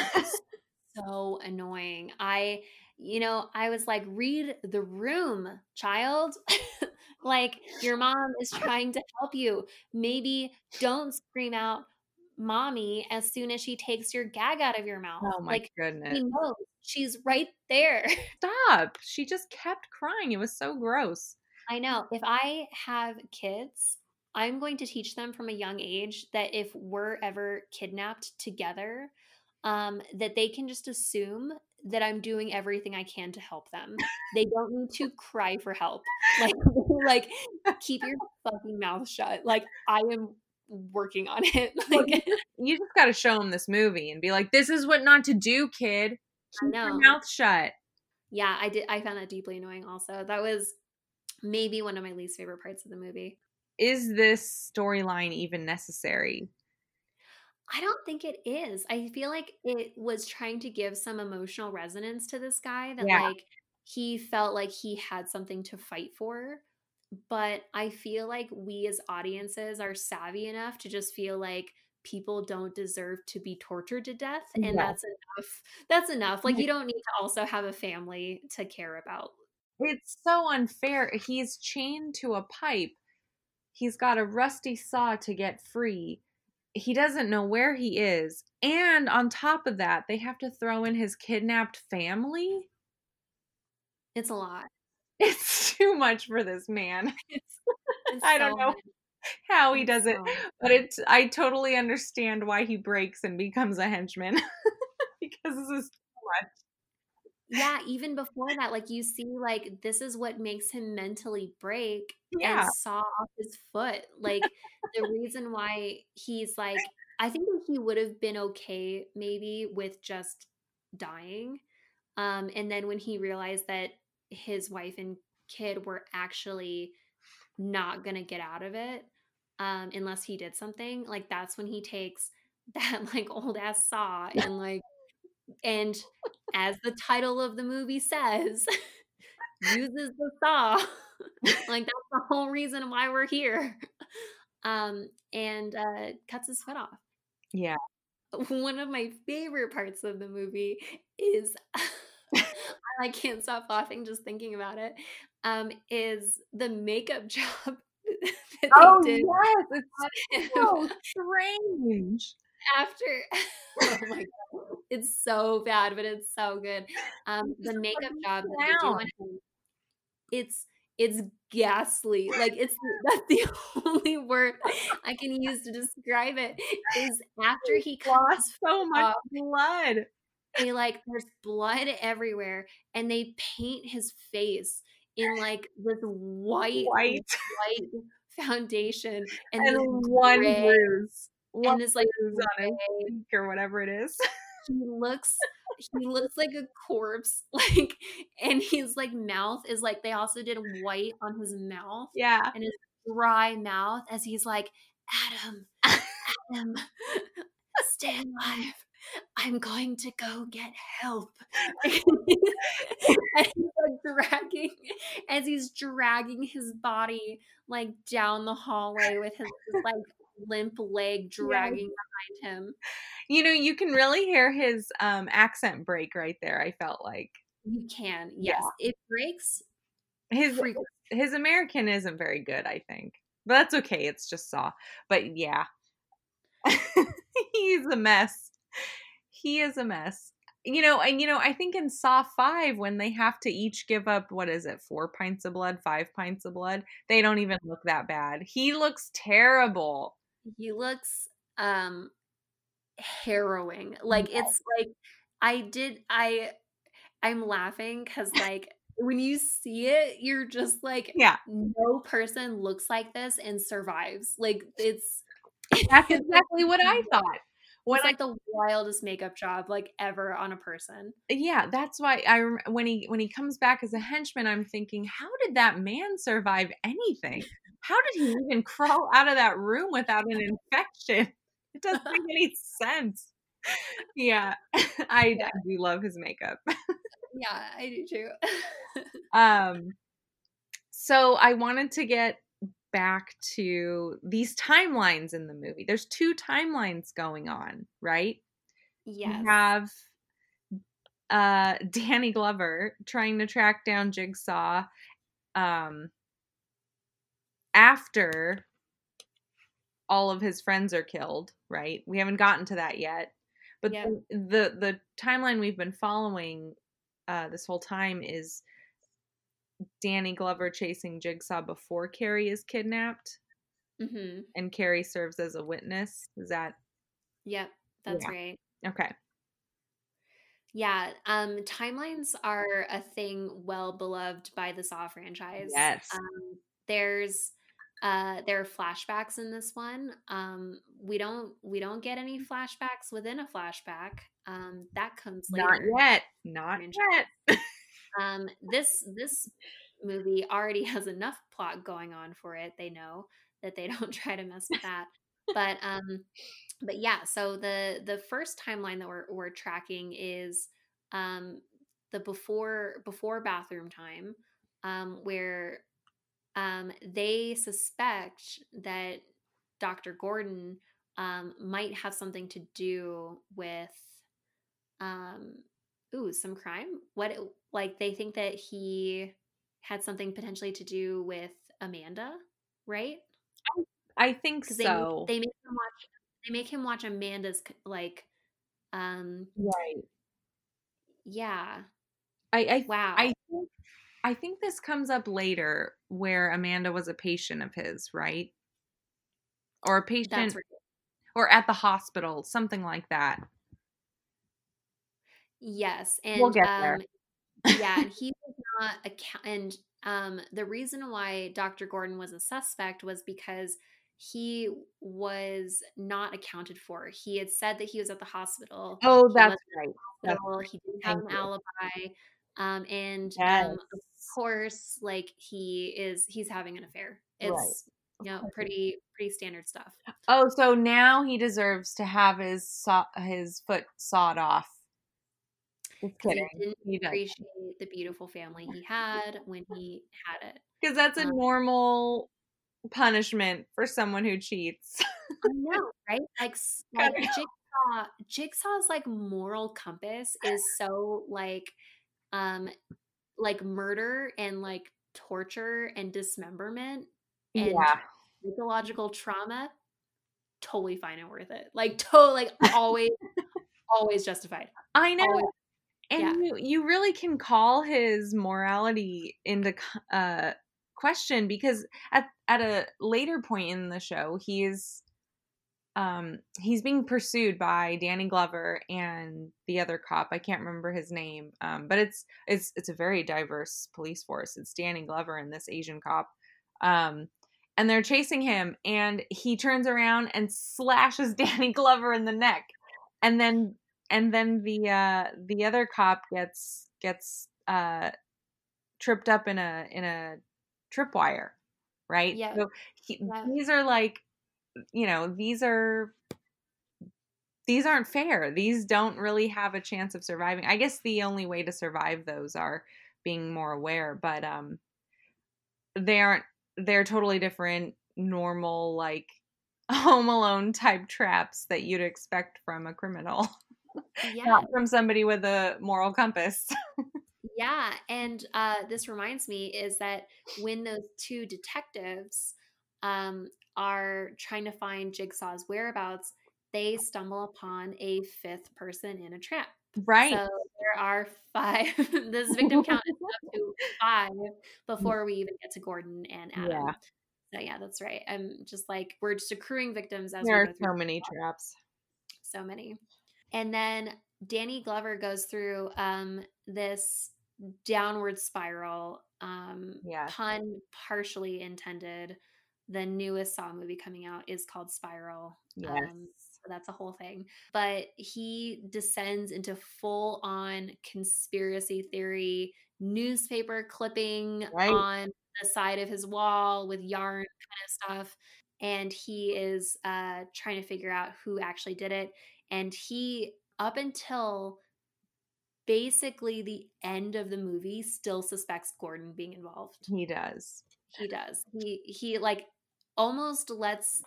so annoying. I, you know, I was like, read the room, child. like your mom is trying to help you. Maybe don't scream out mommy as soon as she takes your gag out of your mouth. Oh my like, goodness. She knows. She's right there. Stop. She just kept crying. It was so gross. I know. If I have kids, I'm going to teach them from a young age that if we're ever kidnapped together, um, that they can just assume that I'm doing everything I can to help them. They don't need to cry for help. Like, like keep your fucking mouth shut. Like I am working on it. Like you just got to show them this movie and be like, "This is what not to do, kid. Keep your mouth shut." Yeah, I did. I found that deeply annoying. Also, that was maybe one of my least favorite parts of the movie. Is this storyline even necessary? I don't think it is. I feel like it was trying to give some emotional resonance to this guy that yeah. like he felt like he had something to fight for. But I feel like we as audiences are savvy enough to just feel like people don't deserve to be tortured to death and yes. that's enough. That's enough. Like you don't need to also have a family to care about. It's so unfair. He's chained to a pipe. He's got a rusty saw to get free he doesn't know where he is. And on top of that, they have to throw in his kidnapped family. It's a lot. It's too much for this man. It's, it's I don't know much. how he does it, but it's I totally understand why he breaks and becomes a henchman because this is too much. Yeah, even before that, like you see, like this is what makes him mentally break yeah. and saw off his foot. Like the reason why he's like, I think he would have been okay maybe with just dying. Um, and then when he realized that his wife and kid were actually not gonna get out of it um, unless he did something, like that's when he takes that like old ass saw and like and as the title of the movie says, uses the saw. like that's the whole reason why we're here. Um, and uh, cuts his foot off. Yeah. One of my favorite parts of the movie is I can't stop laughing just thinking about it. Um, is the makeup job oh did. yes, it's so strange. After, oh my god, it's so bad, but it's so good. Um, the makeup job that they do on him, it's it's ghastly. Like it's that's the only word I can use to describe it. Is after he lost so much blood. They like there's blood everywhere, and they paint his face in like this white white, white foundation and, and one bruise, one and this like on or whatever it is. He looks he looks like a corpse like and his like mouth is like they also did white on his mouth yeah. and his dry mouth as he's like adam adam stay alive. I'm going to go get help. And he's like dragging as he's dragging his body like down the hallway with his, his like limp leg dragging yes. behind him you know, you can really hear his um accent break right there. I felt like you can. Yes, yeah. it breaks. His his American isn't very good, I think, but that's okay. It's just Saw. But yeah, he's a mess. He is a mess. You know, and you know, I think in Saw Five, when they have to each give up what is it, four pints of blood, five pints of blood, they don't even look that bad. He looks terrible. He looks um harrowing. Like it's like I did I I'm laughing cuz like when you see it you're just like yeah no person looks like this and survives. Like it's That's exactly what I thought. When it's like I, the wildest makeup job like ever on a person. Yeah, that's why I when he when he comes back as a henchman, I'm thinking, how did that man survive anything? How did he even crawl out of that room without an infection? It doesn't make any sense. Yeah, I, yeah. I do love his makeup. yeah, I do too. um, so I wanted to get back to these timelines in the movie. There's two timelines going on, right? Yes. We have uh Danny Glover trying to track down Jigsaw um after all of his friends are killed, right? We haven't gotten to that yet. But the, the, the timeline we've been following uh, this whole time is Danny Glover chasing Jigsaw before Cary is kidnapped. hmm and Cary serves as a witness. Is that Yep, that's Yeah. right. okay? Yeah, um, timelines are a thing well beloved by the Saw franchise. Yes. Um, there's uh there are flashbacks in this one. Um, we don't we don't get any flashbacks within a flashback. Um, that comes later. Not yet. Not yet. Um, this this movie already has enough plot going on for it. They know that they don't try to mess with that. but um, but yeah. So the the first timeline that we're we're tracking is um the before before bathroom time, um, where um they suspect that Dr. Gordon um might have something to do with um ooh some crime what like they think that he had something potentially to do with amanda right I think because they, so. they make him watch they make him watch amanda's like um right. yeah I I wow I think I think this comes up later where Amanda was a patient of his, right? Or a patient or at the hospital, something like that. yes and We'll get there. um yeah and he was not account and um the reason why dr gordon was a suspect was because he was not accounted for he had said that he was at the hospital Oh, that's right. That's hospital. He didn't have an alibi. Um, and Yes. um, of course, like he is, he's having an affair. Right. It's you know pretty pretty standard stuff. Oh, so now he deserves to have his saw, his foot sawed off. Just kidding. he didn't He does. appreciate the beautiful family he had when he had it. Because that's a Um, normal punishment for someone who cheats. I know, right? Like, like. Jigsaw, Jigsaw's like moral compass is so like, um, like murder and like torture and dismemberment and yeah. psychological trauma. Totally fine and worth it. Like, to like always, always justified. I know. Always, and yeah. you you really can call his morality into uh question because at at a later point in the show he's um he's being pursued by Danny Glover and the other cop I can't remember his name um but it's it's it's a very diverse police force it's Danny Glover and this Asian cop um and they're chasing him and he turns around and slashes Danny Glover in the neck and then and then the uh the other cop gets gets uh tripped up in a in a tripwire right Yeah. so he, Yeah. these are like you know these are these aren't fair. These don't really have a chance of surviving. I guess the only way to survive those are being more aware but um they aren't they're totally different normal like home alone type traps that you'd expect from a criminal. Yeah, not from somebody with a moral compass. Yeah. And uh, this reminds me is that when those two detectives um, are trying to find Jigsaw's whereabouts, they stumble upon a fifth person in a trap. right So there are five. this victim count is up to five before we even get to Gordon and Adam. Yeah. So yeah, that's right. I'm just like we're just accruing victims as there we are so many traps so many. And then Danny Glover goes through um, this downward spiral, um, Yeah. pun partially intended. The newest Saw movie coming out is called Spiral. yes Um, so that's a whole thing. But he descends into full on conspiracy theory, newspaper clipping Right. on the side of his wall with yarn kind of stuff. And he is uh, trying to figure out who actually did it. And he, up until basically the end of the movie, still suspects Gordon being involved he does he does he he like almost lets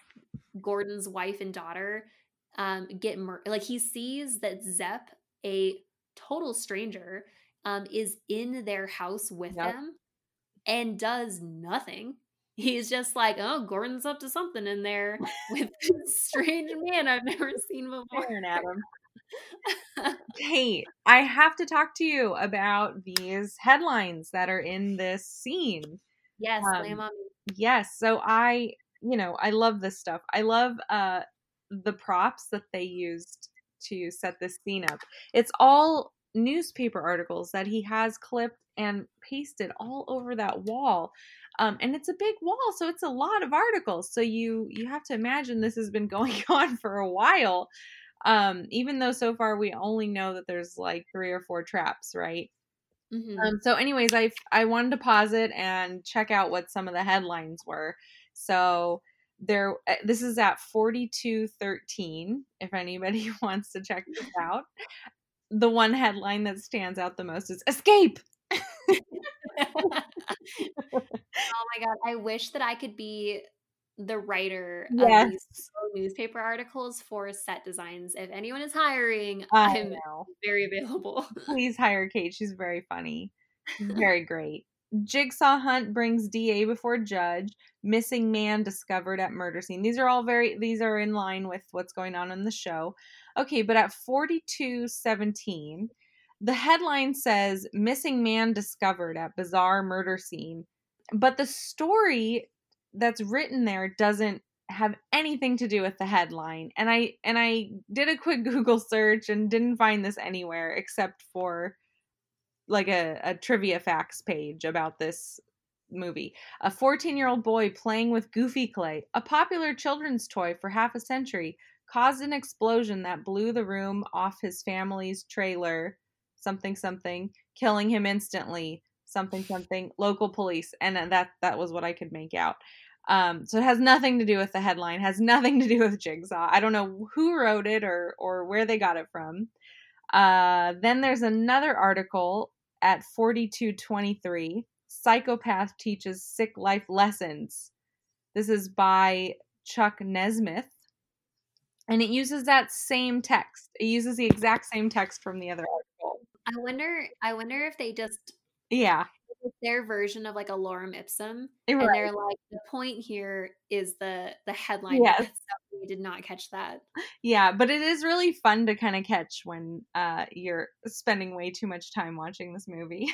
gordon's wife and daughter um get mur- like he sees that Zep, a total stranger um is in their house with Yep. them and does nothing he's just like oh gordon's up to something in there with this strange man i've never seen before Aaron Adam. Kate, I have to talk to you about these headlines that are in this scene. Yes Um, blame on me Yes, so I you know, I love this stuff. I love uh the props that they used to set this scene up. It's all newspaper articles that he has clipped and pasted all over that wall. Um, and it's a big wall, so it's a lot of articles. So you you have to imagine this has been going on for a while. Um, even though so far we only know that there's like three or four traps, right? Mm-hmm. Um, so, anyways, I I wanted to pause it and check out what some of the headlines were. So there, eh, this is at forty two thirteen. If anybody wants to check this out, the one headline that stands out the most is "Escape." oh my god! I wish that I could be the writer yes. of these newspaper articles for set designs. If anyone is hiring, I I'm know. very available. Please hire Kate. She's very funny. Very great. Jigsaw hunt brings DA before judge. Missing man discovered at murder scene. These are all very these are in line with what's going on in the show. Okay, but at 4217, the headline says missing man discovered at bizarre murder scene. But the story that's written there doesn't have anything to do with the headline. And i and i did a quick google search and didn't find this anywhere except for like a, a trivia facts page about this movie. A 14 year old boy playing with goofy clay a popular children's toy for half a century caused an explosion that blew the room off his family's trailer something something killing him instantly something something local police and that that was what i could make out um, so it has nothing to do with the headline, has nothing to do with Jigsaw. I don't know who wrote it or or where they got it from. Uh, then there's another article at 4223. Psychopath teaches sick life lessons. This is by Chuck Nesmith. And it uses that same text. It uses the exact same text from the other article. I wonder I wonder if they just yeah their version of like a lorem ipsum, right. and they're like, the point here is the the headline. Yes. we did not catch that. Yeah, but it is really fun to kind of catch when uh, you're spending way too much time watching this movie.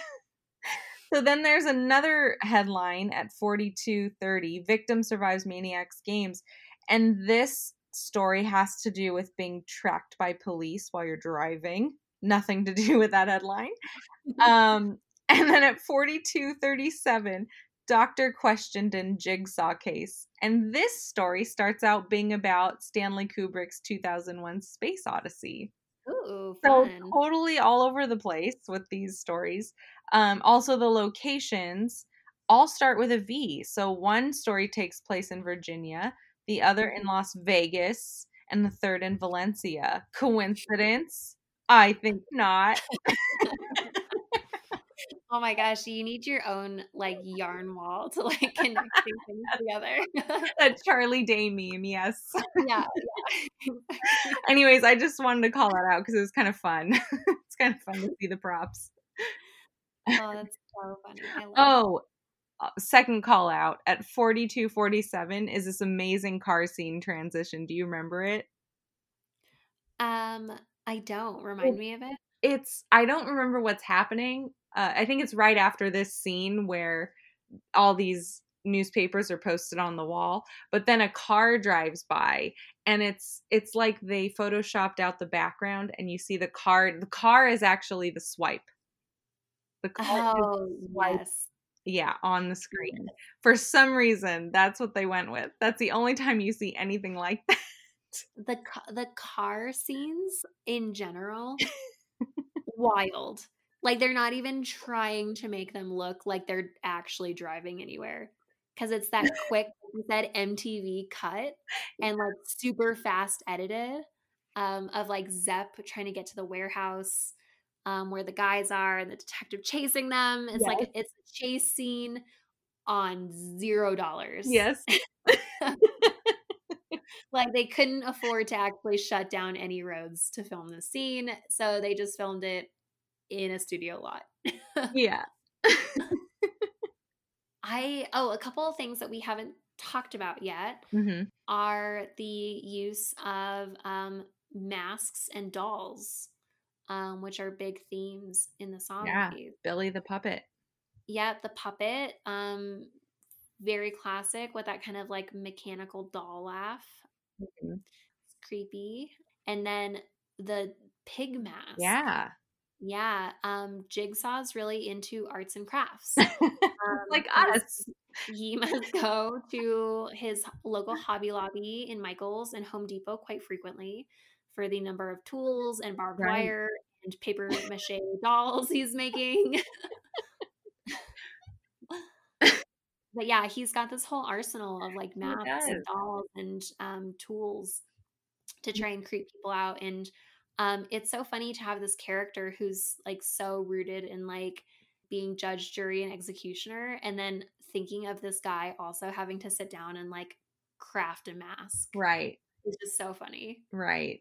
so then there's another headline at 4230 Victim survives Maniac's games. And this story has to do with being tracked by police while you're driving. Nothing to do with that headline. Um, and then at 4237, Doctor questioned in Jigsaw case. And this story starts out being about Stanley Kubrick's 2001 Space Odyssey. Ooh, so totally all over the place with these stories. Um, also, the locations all start with a V. So one story takes place in Virginia, the other in Las Vegas, and the third in Valencia. Coincidence? I think not. Oh my gosh, you need your own like yarn wall to like connect things together. that Charlie Day meme, yes. Yeah. yeah. Anyways, I just wanted to call that out because it was kind of fun. it's kind of fun to see the props. Oh, that's so funny. oh, uh, second call out at 4247 is this amazing car scene transition. Do you remember it? Um, I don't. Remind me of it. It's I don't remember what's happening uh, I think it's right after this scene where all these newspapers are posted on the wall but then a car drives by and it's it's like they photoshopped out the background and you see the car the car is actually the swipe. The car oh, swipe, yes. Yeah on the screen. For some reason that's what they went with. That's the only time you see anything like that. The the car scenes in general wild like they're not even trying to make them look like they're actually driving anywhere. Cause it's that quick, that MTV cut and like super fast edited um, of like Zep trying to get to the warehouse um, where the guys are and the detective chasing them. It's yes. like it's a chase scene on zero dollars. Yes. like they couldn't afford to actually shut down any roads to film the scene, so they just filmed it in a studio lot. yeah. I oh, a couple of things that we haven't talked about yet mm-hmm. are the use of um, masks and dolls, um, which are big themes in the song. Yeah, Billy the puppet. Yeah, the puppet. Um, very classic with that kind of like mechanical doll laugh. Mhm. It's creepy. And then the pig mask. Yeah. Yeah. Um, Jigsaw's really into arts and crafts. Um, like us. He must go to his local Hobby Lobby in Michaels and Home Depot quite frequently for the number of tools and barbed Right. wire and paper mache dolls he's making. but yeah, he's got this whole arsenal of like maps and dolls and um, tools to try and creep people out. And um, it's so funny to have this character who's like so rooted in like being judge, jury, and executioner, and then thinking of this guy also having to sit down and like craft a mask. Right. It's just so funny. Right.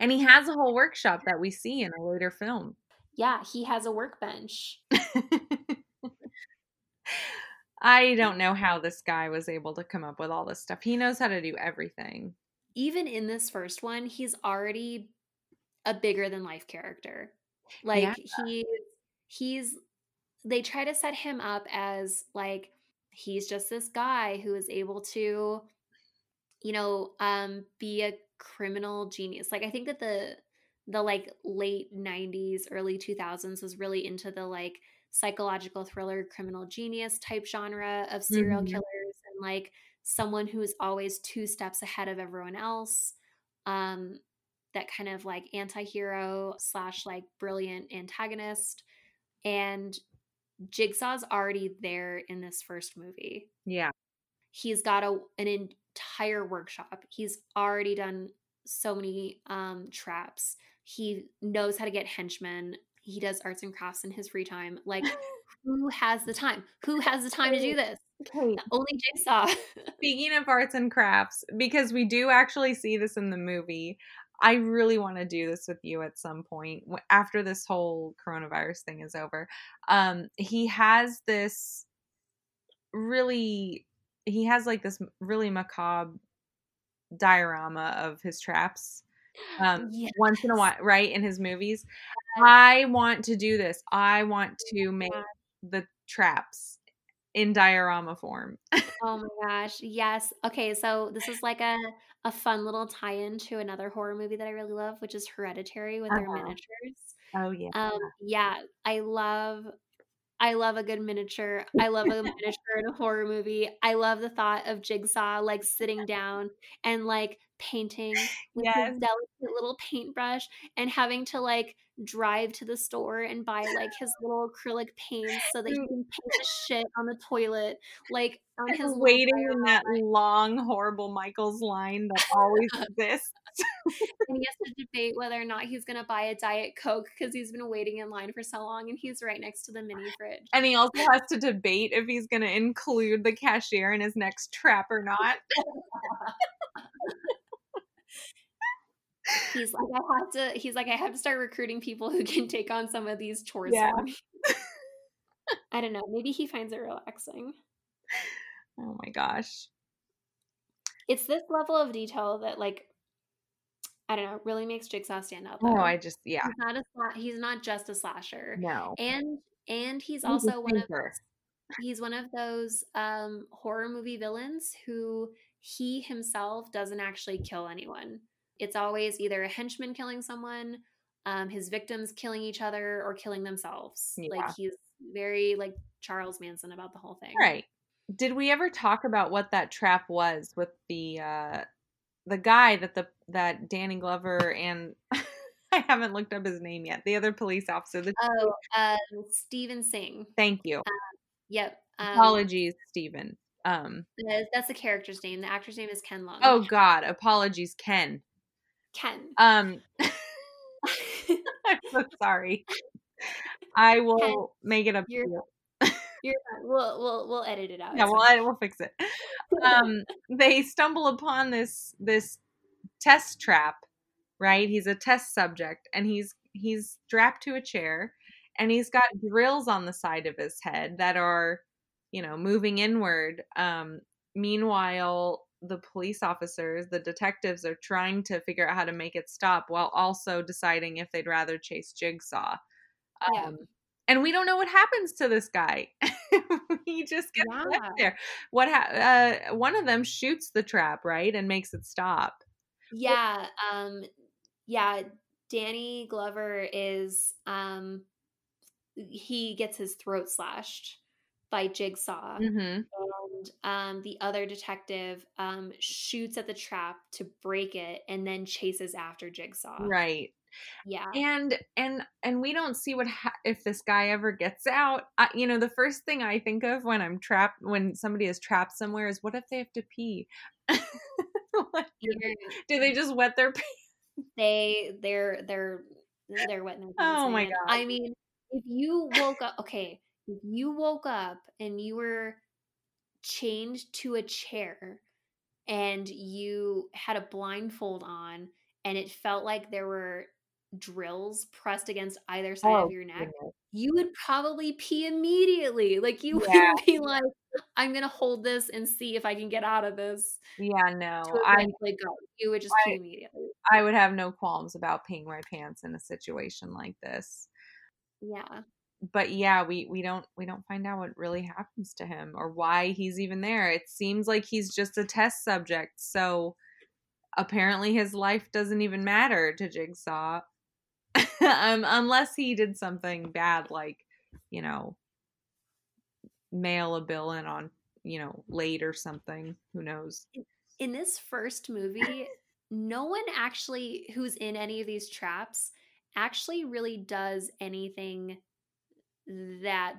And he has a whole workshop that we see in a later film. Yeah, he has a workbench. I don't know how this guy was able to come up with all this stuff. He knows how to do everything. Even in this first one, he's already a bigger than life character. Like Yeah. he he's they try to set him up as like he's just this guy who is able to you know um be a criminal genius. Like I think that the the like late 90s early 2000s was really into the like psychological thriller criminal genius type genre of serial Mhm. killers and like someone who is always two steps ahead of everyone else um that kind of like anti-hero slash like brilliant antagonist and jigsaw's already there in this first movie Yeah. he's got a an entire workshop. He's already done so many um traps. He knows how to get henchmen. He does arts and crafts in his free time. Like who has the time? Who has the time to do this? Okay. Only Jigsaw. Speaking of arts and crafts, because we do actually see this in the movie, I really want to do this with you at some point after this whole coronavirus thing is over. Um, he has this really, he has like this really macabre diorama of his traps. Um, Yes. once in a while, right? In his movies. I want to do this. I want to make the traps in diorama form. Oh my gosh. Yes. Okay, so this is like a a fun little tie-in to another horror movie that I really love, which is Hereditary with their Uh-huh. miniatures. Oh yeah. Um, yeah, I love I love a good miniature. I love a miniature in a horror movie. I love the thought of Jigsaw like sitting down and like painting with Yes. his delicate little paintbrush and having to like drive to the store and buy like his little acrylic paints so that he can paint the shit on the toilet like on his waiting in that long, horrible Michael's line that always exists. and he has to debate whether or not he's going to buy a diet coke because he's been waiting in line for so long and he's right next to the mini fridge And he also has to debate if he's going to include the cashier in his next trap or not. he's like i have to he's like i have to start recruiting people who can take on some of these chores Yeah. for me i don't know maybe he finds it relaxing Oh my gosh. it's this level of detail that like i don't know really makes jigsaw stand out Oh. I just, yeah. he's not a he's not just a slasher No. and and he's He's also one of he's one of those um horror movie villains who he himself doesn't actually kill anyone it's always either a henchman killing someone um his victims killing each other or killing themselves Yeah. like he's very like charles manson about the whole thing Right. Did we ever talk about what that trap was with the uh the guy that the that Danny Glover and I haven't looked up his name yet. The other police officer. The, oh um steven Sing thank you. yep um, Apologies, Stephen. Um that- that's the character's name the actor's name is ken Leung. oh god, apologies, Ken. ken Um I'm so sorry. I will make it up You're- you. You're. We'll we'll we'll edit it out. Yeah, well. I, we'll fix it. Um, they stumble upon this this test trap, right? He's a test subject, and he's he's strapped to a chair, and he's got drills on the side of his head that are, you know, moving inward. Um, meanwhile, the police officers, the detectives, are trying to figure out how to make it stop, while also deciding if they'd rather chase Jigsaw. Yeah. Um, and we don't know what happens to this guy. he just gets Yeah. left there. What ha- uh, one of them shoots the trap right and makes it stop. Yeah, um yeah, Danny Glover is um he gets his throat slashed by Jigsaw. hmm And um the other detective um shoots at the trap to break it and then chases after Jigsaw. Right. Yeah. and and and we don't see what ha- if this guy ever gets out I, you know the first thing i think of when i'm trapped when somebody is trapped somewhere is what if they have to pee Like, Either do they just wet their pee they they're they're they're wetting their pants. Oh my. God. I mean, if you woke up okay, if you woke up and you were chained to a chair and you had a blindfold on and it felt like there were drills pressed against either side Oh, of your neck, you would probably pee immediately. Like you Yeah. would be like, I'm gonna hold this and see if I can get out of this yeah no i eventually go. You would just I- pee immediately. i would have no qualms about peeing my pants in a situation like this Yeah. But yeah we we don't we don't find out what really happens to him or why he's even there. It seems like he's just a test subject so apparently his life doesn't even matter to jigsaw um, unless he did something bad like you know mail a bill in on you know late or something who knows? In this first movie, no one actually who's in any of these traps actually really does anything that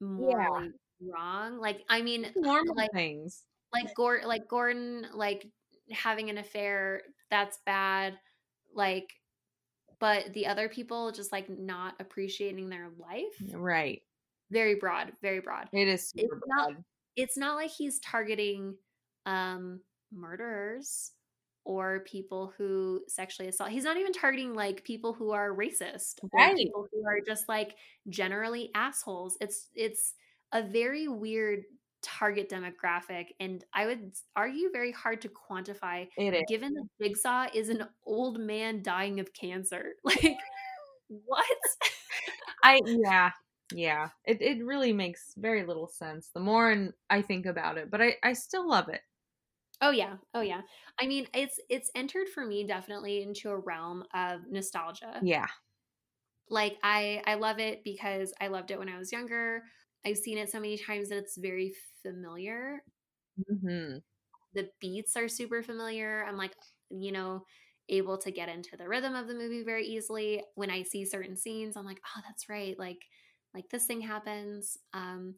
morally wrong. Like, I mean, normal like things like Gordon, like Gordon, like having an affair, that's bad. Like, but the other people just like not appreciating their life. right Very broad, very broad. it is It's super not- it's not like he's targeting um murderers or people who sexually assault. He's not even targeting like people who are racist or people who are just like generally assholes. It's it's a very weird target demographic and I would argue very hard to quantify given that Jigsaw is an old man dying of cancer. Like what? I yeah, yeah. It it really makes very little sense the more and I think about it, but I I still love it. Oh yeah. Oh yeah. I mean, it's it's entered for me definitely into a realm of nostalgia. Yeah. Like I I love it because I loved it when I was younger. I've seen it so many times that it's very familiar. hmm The beats are super familiar. I'm like, you know, able to get into the rhythm of the movie very easily. When I see certain scenes, I'm like, oh, that's right. Like like this thing happens. Um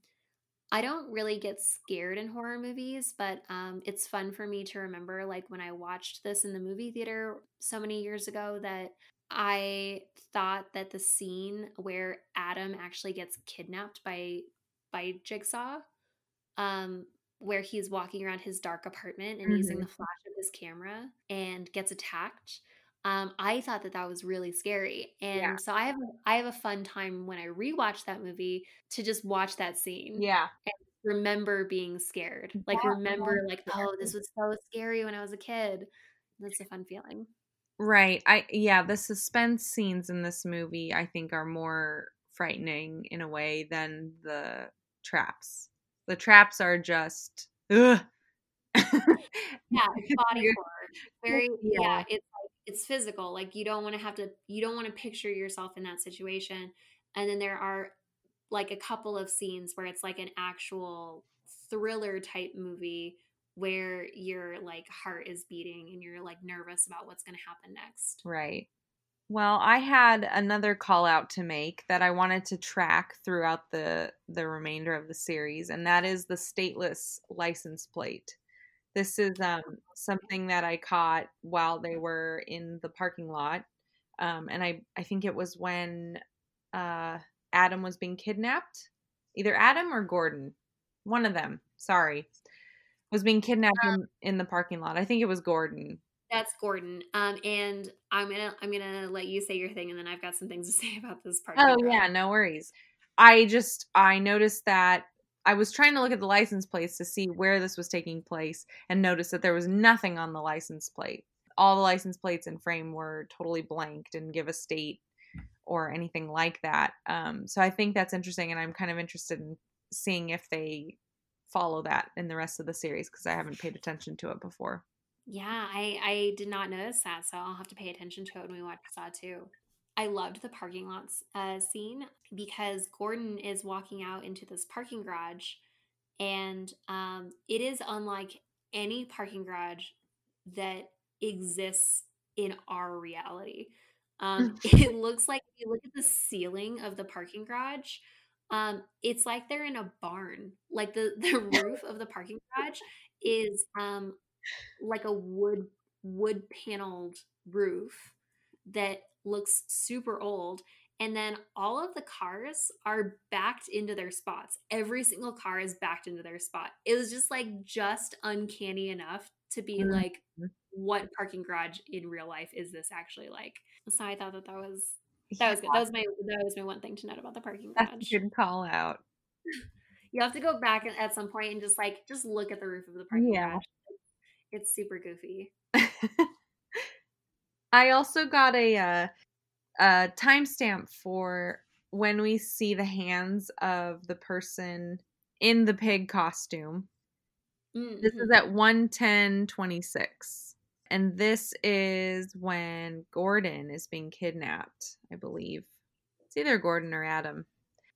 I don't really get scared in horror movies, but um, it's fun for me to remember, like when I watched this in the movie theater so many years ago, that I thought that the scene where Adam actually gets kidnapped by by Jigsaw, um, where he's walking around his dark apartment and using Mhm. the flash of his camera and gets attacked. Um, I thought that that was really scary, and Yeah. so I have I have a fun time when I rewatch that movie to just watch that scene Yeah. remember being scared. Like Yeah, remember like, oh, this was so scary when I was a kid. That's a fun feeling. Right. I yeah, the suspense scenes in this movie I think are more frightening in a way than the traps. The traps are just ugh. Yeah, body horror. Very Yeah. yeah, it's it's physical. Like you don't want to have to you don't want to picture yourself in that situation. And then there are like a couple of scenes where it's like an actual thriller type movie where your like heart is beating and you're like nervous about what's going to happen next. Right. Well, I had another call out to make that I wanted to track throughout the the remainder of the series, and that is the stateless license plate. This is um, something that I caught while they were in the parking lot, um, and I I think it was when uh, Adam was being kidnapped, either Adam or Gordon, one of them. Sorry, was being kidnapped in, in the parking lot. I think it was Gordon. That's Gordon. Um, and I'm gonna I'm gonna let you say your thing, and then I've got some things to say about this part. Oh yeah, no worries. I just I noticed that I was trying to look at the license plates to see where this was taking place and noticed that there was nothing on the license plate. All the license plates and frame were totally blank, didn't give a state or anything like that. Um, so I think that's interesting, and I'm kind of interested in seeing if they follow that in the rest of the series because I haven't paid attention to it before. Yeah, I I did not notice that, so I'll have to pay attention to it when we watch Saw 2. I loved the parking lots uh, scene because Gordon is walking out into this parking garage, and um, it is unlike any parking garage that exists in our reality. Um, it looks like if you look at the ceiling of the parking garage, um, it's like they're in a barn. Like the the roof of the parking garage is um like a wood wood paneled roof that looks super old and then all of the cars are backed into their spots. Every single car is backed into their spot. It was just like just uncanny enough to be mm-hmm. like what parking garage in real life is this actually like? So i thought that that was that was good. That was my that was my one thing to note about the parking garage That's a good call out. You have to go back at some point and just like just look at the roof of the parking yeah. garage. It's super goofy. I also got a uh, a timestamp for when we see the hands of the person in the pig costume. Mm-hmm. This is at 11026. And this is when Gordon is being kidnapped, I believe. It's either Gordon or Adam.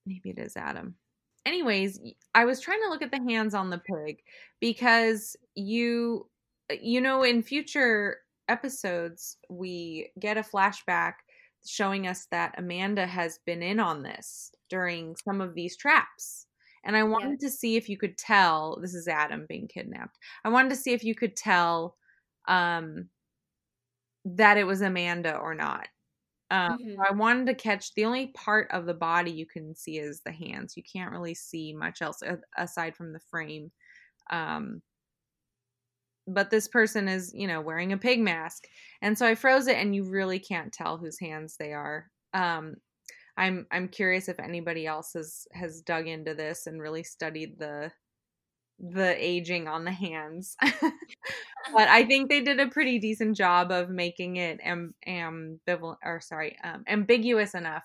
Maybe it is Adam anyways, I was trying to look at the hands on the pig because you you know, in future episodes, we get a flashback showing us that Amanda has been in on this during some of these traps. And I wanted yeah. to see if you could tell this is Adam being kidnapped. I wanted to see if you could tell um, that it was Amanda or not. Um, mm-hmm. I wanted to catch the only part of the body you can see is the hands. You can't really see much else aside from the frame. Um, but this person is, you know, wearing a pig mask. And so I froze it and you really can't tell whose hands they are. Um I'm I'm curious if anybody else has has dug into this and really studied the the aging on the hands. but I think they did a pretty decent job of making it am ambivalent or sorry, um, ambiguous enough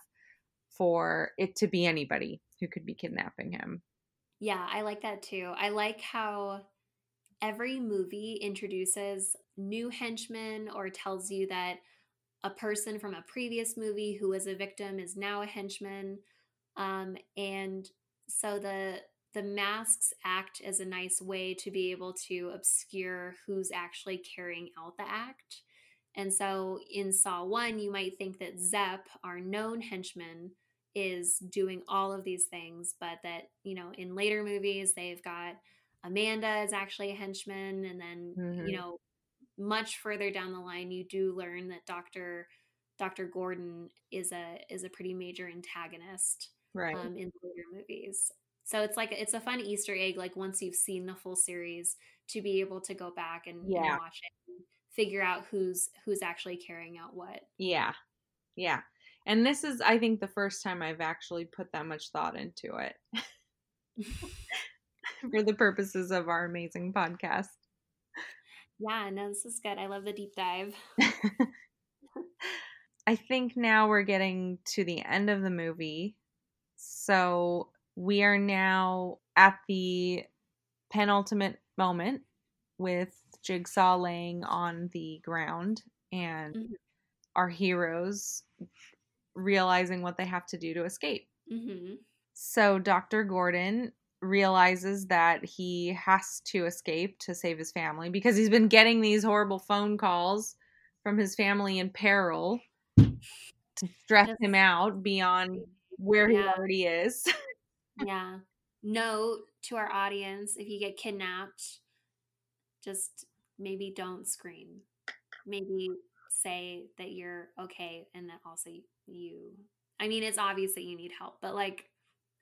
for it to be anybody who could be kidnapping him. Yeah, I like that too. I like how every movie introduces new henchmen or tells you that a person from a previous movie who was a victim is now a henchman. Um, and so the the masks act as a nice way to be able to obscure who's actually carrying out the act. And so in Saw 1, you might think that Zep, our known henchman, is doing all of these things, but that, you know, in later movies, they've got Amanda is actually a henchman, and then mm-hmm. you know much further down the line, you do learn that Doctor Doctor Gordon is a is a pretty major antagonist, right? Um, in the later movies. So it's like it's a fun Easter egg. Like once you've seen the full series, to be able to go back and, yeah. and watch it, and figure out who's who's actually carrying out what. Yeah, yeah. And this is, I think, the first time I've actually put that much thought into it. for the purposes of our amazing podcast. Yeah, no, this is good. I love the deep dive. I think now we're getting to the end of the movie. So we are now at the penultimate moment with Jigsaw laying on the ground and mm-hmm. our heroes realizing what they have to do to escape. Mm-hmm. So Dr. Gordon realizes that he has to escape to save his family because he's been getting these horrible phone calls from his family in peril to stress him out beyond where yeah. he already is. yeah. Note to our audience if you get kidnapped, just maybe don't scream. Maybe say that you're okay and that also you. I mean, it's obvious that you need help, but like,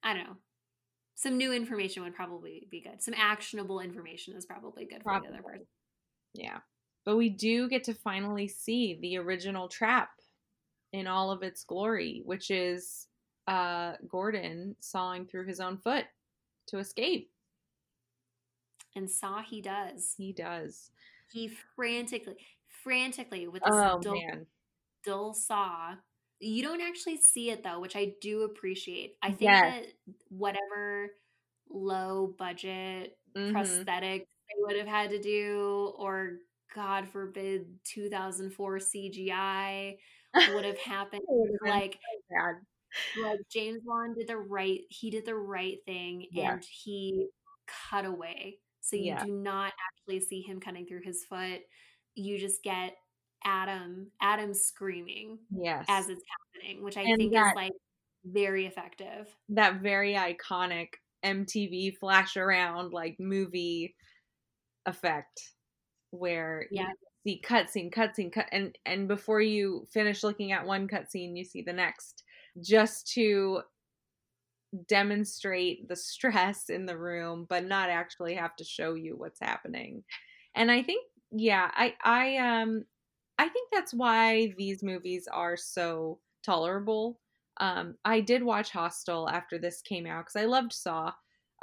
I don't know some new information would probably be good. Some actionable information is probably good for probably. the other person. Yeah. But we do get to finally see the original trap in all of its glory, which is uh, Gordon sawing through his own foot to escape. And saw he does. He does. He frantically, frantically with this oh, dull, dull saw You don't actually see it though, which I do appreciate. I think Yes. that whatever low budget Mhm. prosthetics they would have had to do, or God forbid, 2004 CGI would have happened. It would have been Like, so like James Wan did the right. He did the right thing, Yeah. and he cut away. So you Yeah. do not actually see him cutting through his foot. You just get Adam, Adam screaming Yes. as it's happening, which I And think that- is like very effective. that very iconic MTV flash around like movie effect where Yeah. you see cutscene, cutscene, cut, and and before you finish looking at one cutscene, you see the next, just to demonstrate the stress in the room, but not actually have to show you what's happening. And I think, yeah, I I um I think that's why these movies are so tolerable. Um, I did watch Hostel after this came out because I loved Saw.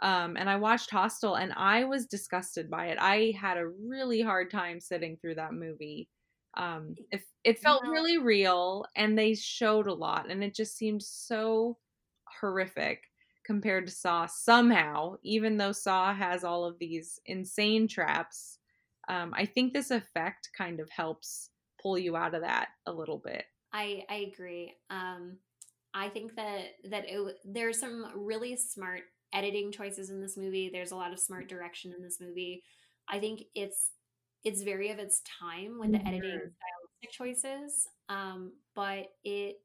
Um, and I watched Hostel and I was disgusted by it. I had a really hard time sitting through that movie. Um, it, it felt really real and they showed a lot and it just seemed so horrific compared to Saw somehow, even though Saw has all of these insane traps. Um, I think this effect kind of helps pull you out of that a little bit. I I agree. Um, I think that that it, there's some really smart editing choices in this movie. There's a lot of smart direction in this movie. I think it's it's very of its time with the editing Mhm. stylistic choices, um, but it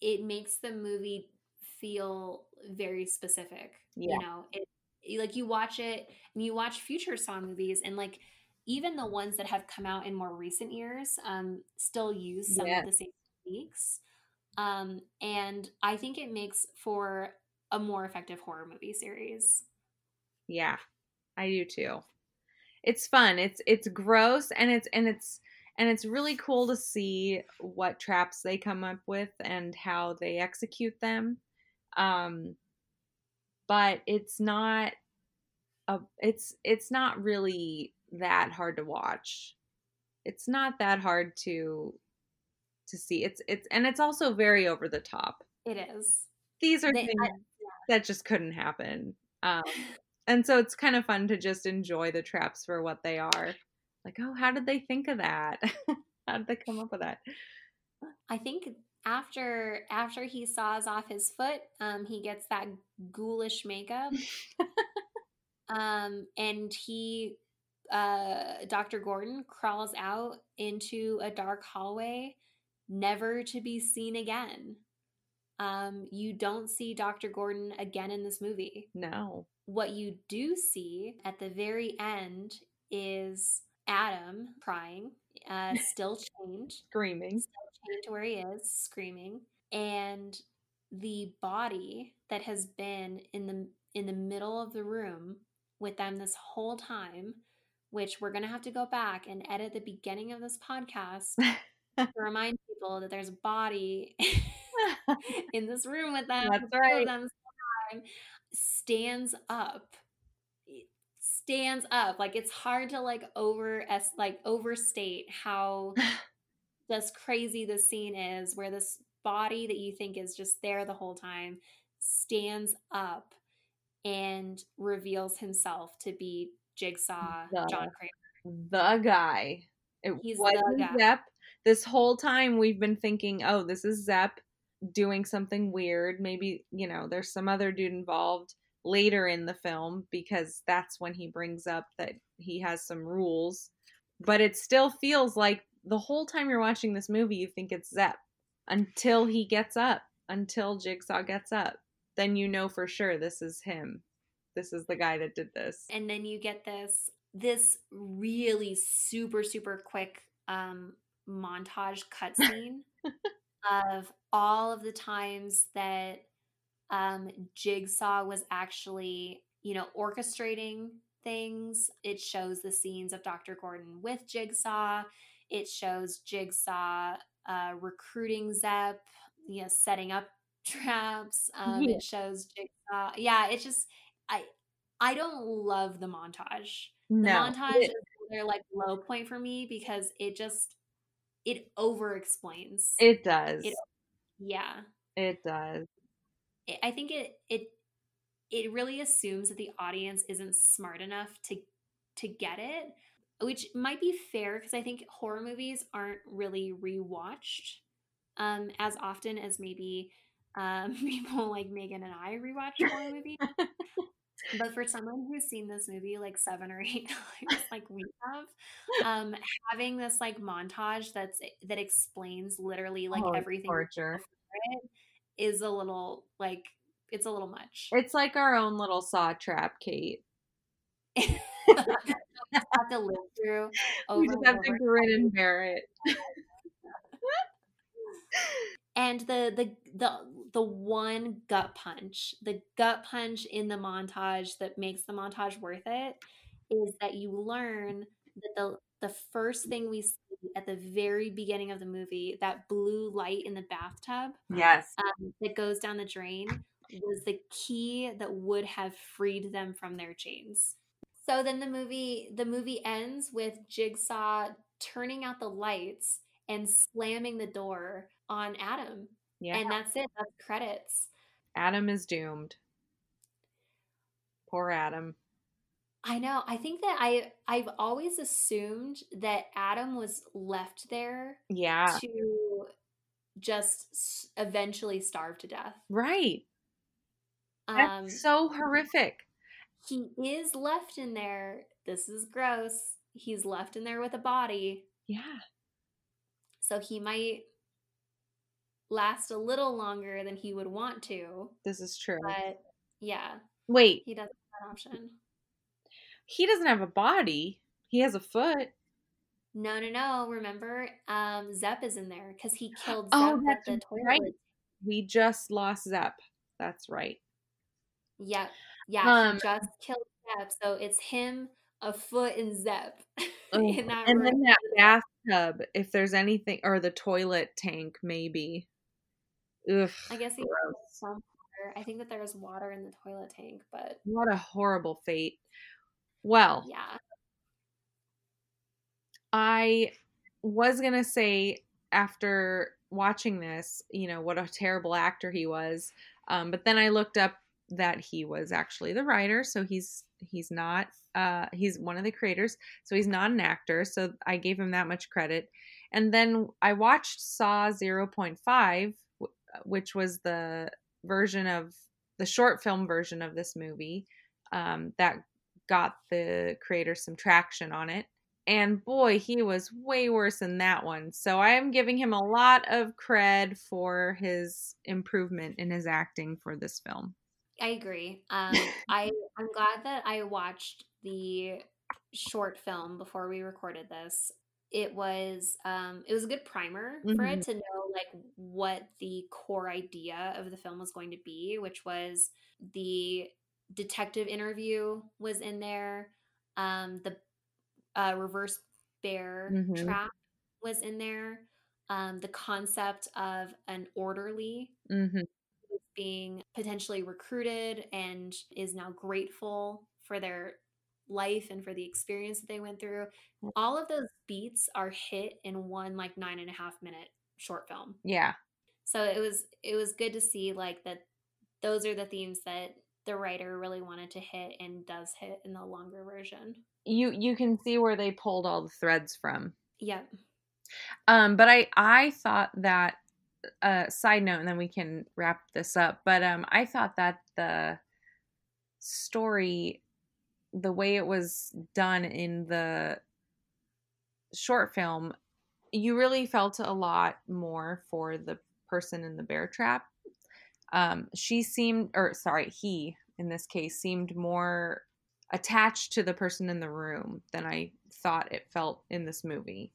it makes the movie feel very specific. Yeah. You know, it like you watch it and you watch future Saw movies and like even the ones that have come out in more recent years um, still use some Yes. of the same techniques. Um, and I think it makes for a more effective horror movie series. Yeah, I do too. It's fun. It's it's gross and it's and it's and it's really cool to see what traps they come up with and how they execute them. Um but it's not a it's it's not really that hard to watch. It's not that hard to to see. It's it's and it's also very over the top. It is. These are They- things I- that just couldn't happen. Um and so it's kind of fun to just enjoy the traps for what they are. Like, oh, how did they think of that? how did they come up with that? I think after after he saws off his foot, um, he gets that ghoulish makeup, um, and he, uh, Doctor Gordon crawls out into a dark hallway, never to be seen again. Um, you don't see Doctor Gordon again in this movie. No. What you do see at the very end is Adam crying, uh, still chained Screaming. chained to where he is, screaming, and the body that has been in the in the middle of the room with them this whole time, which we're gonna have to go back and edit the beginning of this podcast to remind people that there's a body in this room with them. That's the right. them time, stands up. Stands up like it's hard to like over like overstate how just crazy this scene is where this body that you think is just there the whole time stands up and reveals himself to be Jigsaw The- John Kramer. the guy. It He's the wasn't guy. Zep. This whole time we've been thinking, oh, this is Zep doing something weird. Maybe, you know, there's some other dude involved later in the film because that's when he brings up that he has some rules. But it still feels like the whole time you're watching this movie, you think it's Zep until he gets up, until Jigsaw gets up. Then you know for sure this is him. This is the guy that did this. And then you get this this really super super quick um montage cutscene of all of the times that um Jigsaw was actually, you know, orchestrating things. It shows the scenes of Dr. Gordon with Jigsaw. It shows Jigsaw uh, recruiting Zep, you know, setting up traps. Um, Yeah. It shows Jigsaw. Yeah, it's just I I don't love the montage. The No, montage it- is their like low point for me because it just it over explains. It does. It, yeah. It does. It, I think it it it really assumes that the audience isn't smart enough to to get it, which might be fair because I think horror movies aren't really rewatched um, as often as maybe um, people like Megan and I rewatch horror movies. but for someone who's seen this movie like seven or eight times, like we have, um, having this like montage that's that explains literally like Oh, everything torture. is a little like it's a little much. It's like our own little saw trap, Kate. have to live through over we just and have to grin and bear it. and the the the the one gut punch the gut punch in the montage that makes the montage worth it is that you learn that the the first thing we see at the very beginning of the movie that blue light in the bathtub Yes. um, that goes down the drain was the key that would have freed them from their chains so then the movie the movie ends with jigsaw turning out the lights and slamming the door on adam Yeah. and that's it that's credits Adam is doomed. Poor Adam. i know i think that i i've always assumed that adam was left there Yeah. to just eventually starve to death Right. That's um so horrific. he is left in there this is gross he's left in there with a body Yeah. so he might last a little longer than he would want to This is true. but yeah Wait, he doesn't have that option he doesn't have a body. He has a foot. no no no remember um zep is in there because he killed zep Oh, with that's the toilet right. We just lost Zep. That's right. yeah yeah Um, he just killed zep so it's him a foot and zep Ugh, in that and room. then that bathtub, if there's anything, or the toilet tank, maybe. Ugh. i guess he gross. some water. i think that there's water in the toilet tank but What a horrible fate. Well, yeah I was going to say after watching this, you know, what a terrible actor he was. Um, but then I looked up that he was actually the writer, so he's he's not uh he's one of the creators, so he's not an actor, so I gave him that much credit. And then I watched Saw 0.5 wh- which was the version of the short film version of this movie um, that got the creator some traction on it. And boy, he was way worse in that one. So I am giving him a lot of cred for his improvement in his acting for this film. I agree. Um, I I'm glad that I watched the short film before we recorded this. It was um, it was a good primer for Mhm. it to know like what the core idea of the film was going to be, which was the detective interview was in there. Um, the uh, reverse bear Mhm. trap was in there. Um, the concept of an orderly hmm being potentially recruited and is now grateful for their life and for the experience that they went through. All of those beats are hit in one like nine and a half minute short film. Yeah. So it was it was good to see like that those are the themes that the writer really wanted to hit and does hit in the longer version. You you can see where they pulled all the threads from. Yep. Um, but I I thought that uh side note and then we can wrap this up. But um I thought that the story the way it was done in the short film, you really felt a lot more for the person in the bear trap. Um she seemed or sorry, he in this case seemed more attached to the person in the room than I thought it felt in this movie.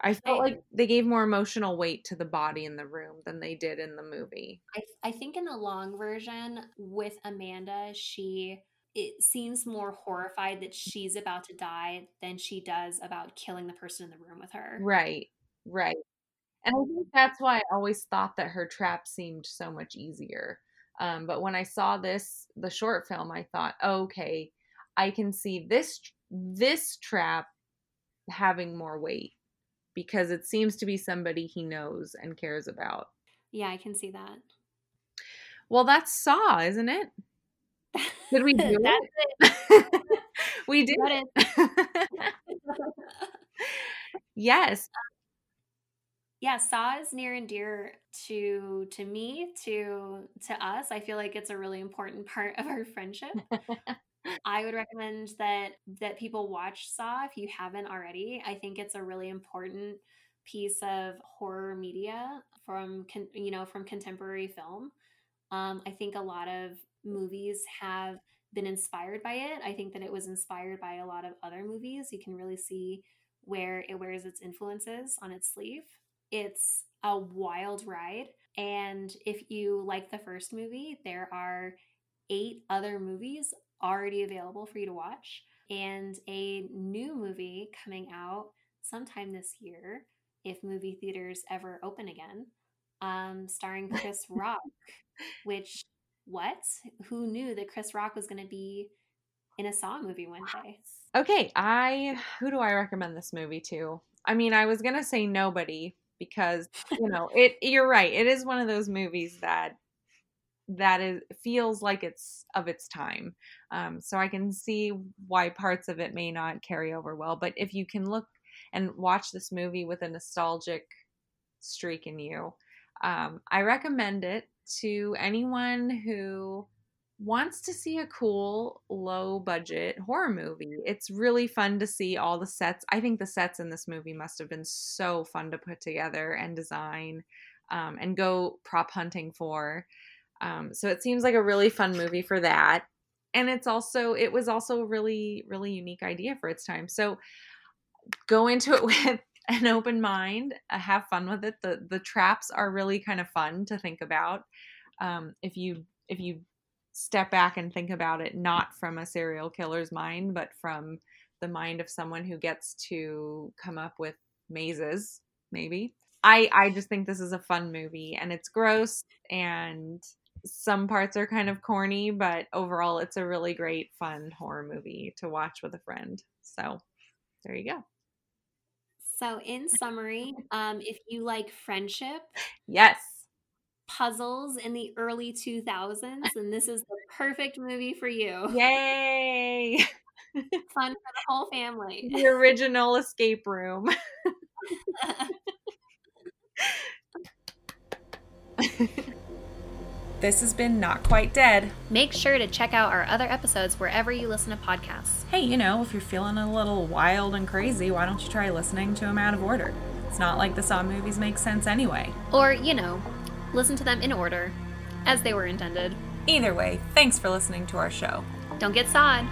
I felt like they gave more emotional weight to the body in the room than they did in the movie. I, I think in the long version with Amanda, she it seems more horrified that she's about to die than she does about killing the person in the room with her. Right, right. And I think that's why I always thought that her trap seemed so much easier. Um, but when I saw this, the short film, I thought, okay, I can see this this trap having more weight because it seems to be somebody he knows and cares about. Yeah, I can see that. Well, that's Saw, isn't it? Did we do it? we did. That it. yes. yeah saw is near and dear to to me to to us i feel like it's a really important part of our friendship i would recommend that that people watch saw if you haven't already i think it's a really important piece of horror media from con- you know from contemporary film um, i think a lot of movies have been inspired by it i think that it was inspired by a lot of other movies you can really see where it wears its influences on its sleeve it's a wild ride. And if you like the first movie, there are eight other movies already available for you to watch, and a new movie coming out sometime this year, if movie theaters ever open again, um, starring Chris Rock. Which, what? Who knew that Chris Rock was going to be in a Saw movie one day? Okay, I who do I recommend this movie to? I mean, I was gonna say nobody, because you know it you're right it is one of those movies that that is feels like it's of its time um, so i can see why parts of it may not carry over well but if you can look and watch this movie with a nostalgic streak in you um, i recommend it to anyone who wants to see a cool low budget horror movie. It's really fun to see all the sets. I think the sets in this movie must have been so fun to put together and design um, and go prop hunting for. Um, so it seems like a really fun movie for that. And it's also it was also a really really unique idea for its time. So go into it with an open mind, uh, have fun with it. The the traps are really kind of fun to think about. Um, if you if you step back and think about it not from a serial killer's mind, but from the mind of someone who gets to come up with mazes, maybe. I I just think this is a fun movie and it's gross and some parts are kind of corny, but overall it's a really great fun horror movie to watch with a friend. So, there you go. So, in summary, um, if you like friendship, yes, puzzles in the early 2000s, and this is the perfect movie for you. Yay! Fun for the whole family. The original escape room. This has been Not Quite Dead. Make sure to check out our other episodes wherever you listen to podcasts. Hey, you know, if you're feeling a little wild and crazy, why don't you try listening to them out of order? It's not like the Saw movies make sense anyway. Or, you know, listen to them in order, as they were intended. Either way, thanks for listening to our show. Don't get sawed.